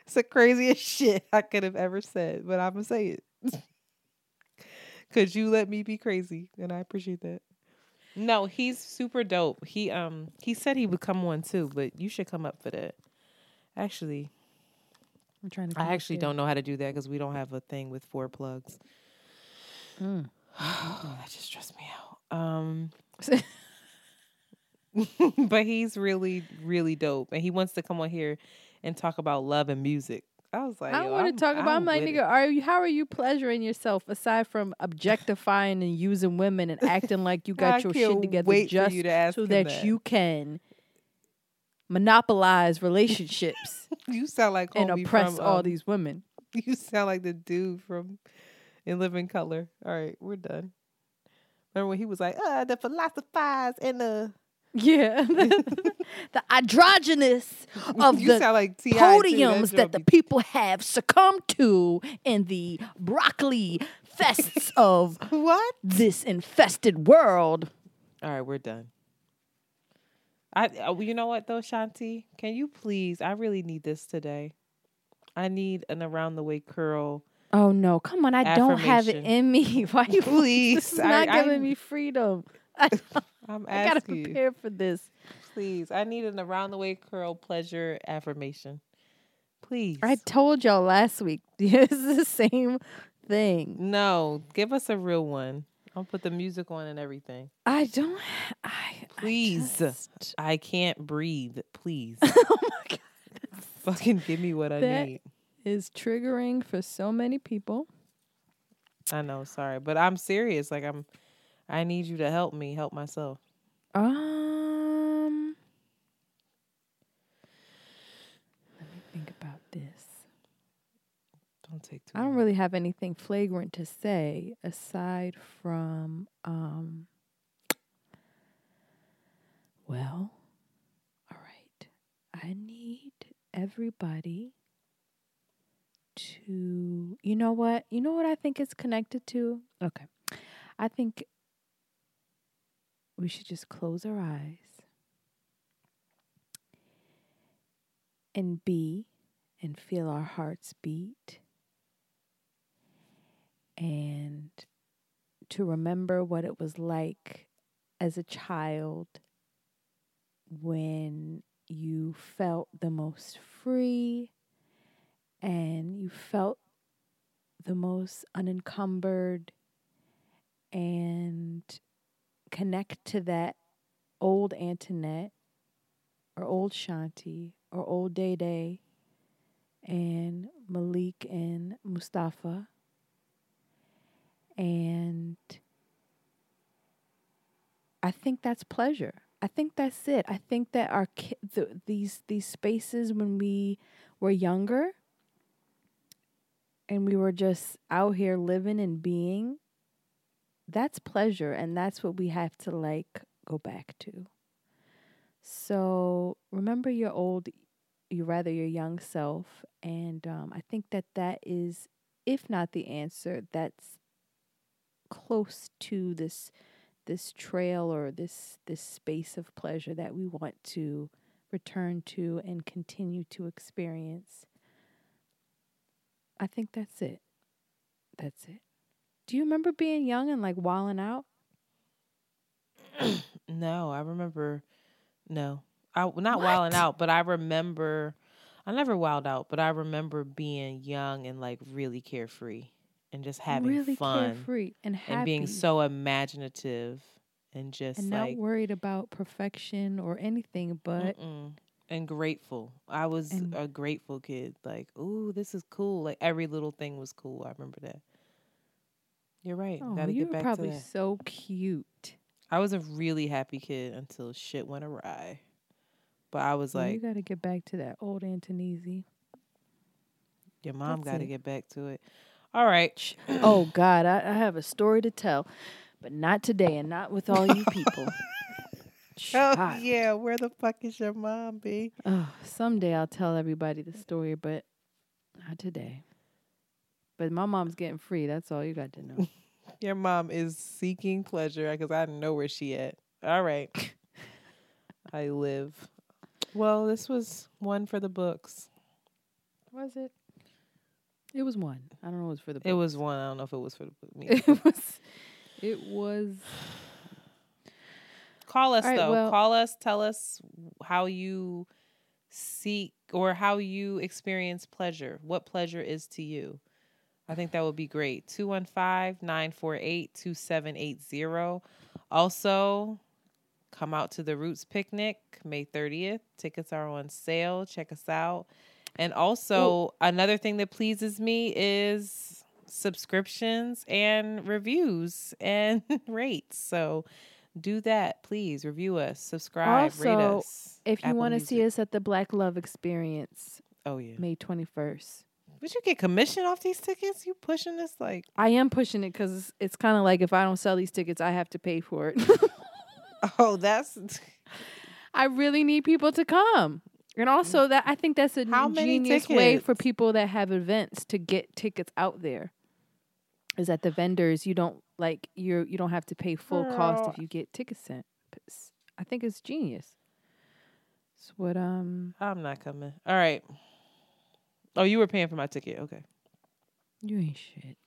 it's the craziest shit I could have ever said, but I'm gonna say it. Cause you let me be crazy, and I appreciate that. No, he's super dope. He um he said he would come on too, but you should come up for that. Actually, I'm trying to. I actually don't know how to do that because we don't have a thing with four plugs. Mm. that just stressed me out. Um, but he's really, really dope, and he wants to come on here and talk about love and music. I was like, I want to talk about. I'm like, nigga, it. are you? How are you pleasuring yourself aside from objectifying and using women and acting like you got your shit together just you to ask so that, that. you can monopolize relationships You sound like and oppress from, all um, these women? You sound like the dude from In Living Color. All right, we're done. Remember when he was like, uh, the philosophize and the Yeah, the androgynous of You the like podiums that the people have succumbed to in the broccoli fests of what this infested world. All right, we're done. I uh, you know what though, Shanti? Can you please? I really need this today. I need an around the way curl. Oh no, come on! I don't have it in me. Why you Please, This is I- not I- giving me freedom. I, I'm I gotta you. prepare for this. Please, I need an around the way curl pleasure affirmation. Please. I told y'all last week. It's the same thing. No, give us a real one. I'll put the music on and everything. I don't. I Please. I, can't breathe. Please. oh my god, Fucking give me what I that need. is triggering for so many people. I know, sorry. But I'm serious. Like I'm I need you to help me help myself. Um, let me think about this. Don't take too I don't really have anything flagrant to say aside from um well, all right. I need everybody to you know what? You know what I think it's connected to? Okay. I think we should just close our eyes and be and feel our hearts beat and to remember what it was like as a child when you felt the most free and you felt the most unencumbered and connect to that old Antoinette or old Shanti or old Day Day and Malik and Mustafa and I think that's pleasure. I think that's it. I think that our ki- the, these these spaces when we were younger and we were just out here living and being that's pleasure and that's what we have to like go back to. So remember your old you rather your young self and um, I think that that is if not the answer that's close to this this trail or this this space of pleasure that we want to return to and continue to experience. I think that's it. That's it. Do you remember being young and like walling out? No, I remember no. I not wilding out, but I remember I never wild out, but I remember being young and like really carefree and just having really fun carefree and happy and being so imaginative and just and like not worried about perfection or anything, but Mm-mm. and grateful. I was And- a grateful kid. Like, ooh, this is cool. Like every little thing was cool. I remember that. You're right. oh, Gotta you get were probably to that. so cute. I was a really happy kid until shit went awry. But I was Well, like, you got to get back to that old Antonese. your mom got to get back to it. All right. oh God, I, I have a story to tell, but not today and not with all you people. Oh yeah, where the fuck is your mom, B? Oh, someday I'll tell everybody the story, but not today. But my mom's getting free. That's all you got to know. Your mom is seeking pleasure because I know where she at. All right. I live. Well, this was one for the books. Was it? It was one. I don't know. It was for the. Books. It was one. I don't know if it was for the book. It was. It was. Call us right, though. well- Call us. Tell us how you seek or how you experience pleasure. What pleasure is to you. I think that would be great. 215 948 2780. Also, come out to the Roots Picnic May 30th. Tickets are on sale. Check us out. And also, another thing that pleases me is subscriptions and reviews and rates. So do that, please. Review us, subscribe, rate us. if you want to see us at the Black Love Experience, oh yeah, May twenty first. Would you get commission off these tickets? You pushing this like I am pushing it because it's, it's kind of like if I don't sell these tickets, I have to pay for it. Oh, that's I really need people to come. And also that I think that's a How genius way for people that have events to get tickets out there. Is that the vendors you don't like you you don't have to pay full cost if you get tickets sent. I think it's genius. It's what um I'm not coming. All right. Oh, you were paying for my ticket. Okay. you ain't shit.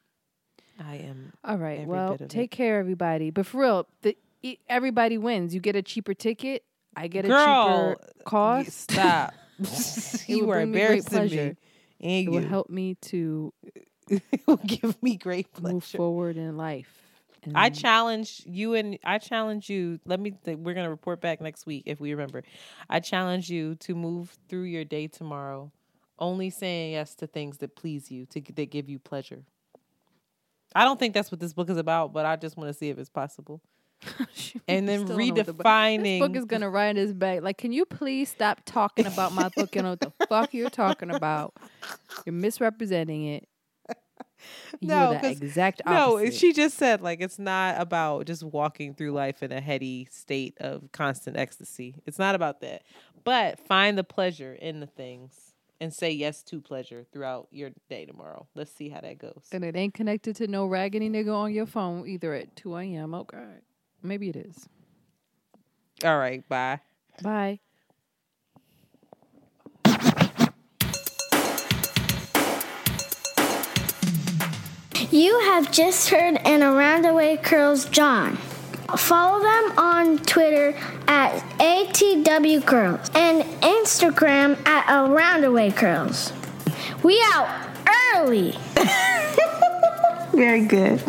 I am. All right. every well, bit of take care, everybody. But for real, the e- everybody wins. You get a cheaper ticket. I get a cheaper cost. Stop. You would are bring me me. pleasure. And It you will help me to it will give me great pleasure. move forward in life. I challenge you and I challenge you. Let me. Th- we're gonna report back next week if we remember. I challenge you to move through your day tomorrow, only saying yes to things that please you, to that give you pleasure. I don't think that's what this book is about, but I just want to see if it's possible. Oh, and then still don't know what the book- This book is gonna write his back. Like, can you please stop talking about my book? You know what the fuck you're talking about? You're misrepresenting it. No, are the exact no. opposite. She just said like it's not about just walking through life in a heady state of constant ecstasy. It's not about that. But find the pleasure in the things and say yes to pleasure throughout your day tomorrow. Let's see how that goes. and it ain't connected to no raggedy nigga on your phone either at 2 a.m. Okay, maybe it is. All right, bye. Bye. You have just heard an Around the Way Curls John. Follow them on Twitter at ATW Curls and Instagram at Around the Way Curls. We out early. Very good.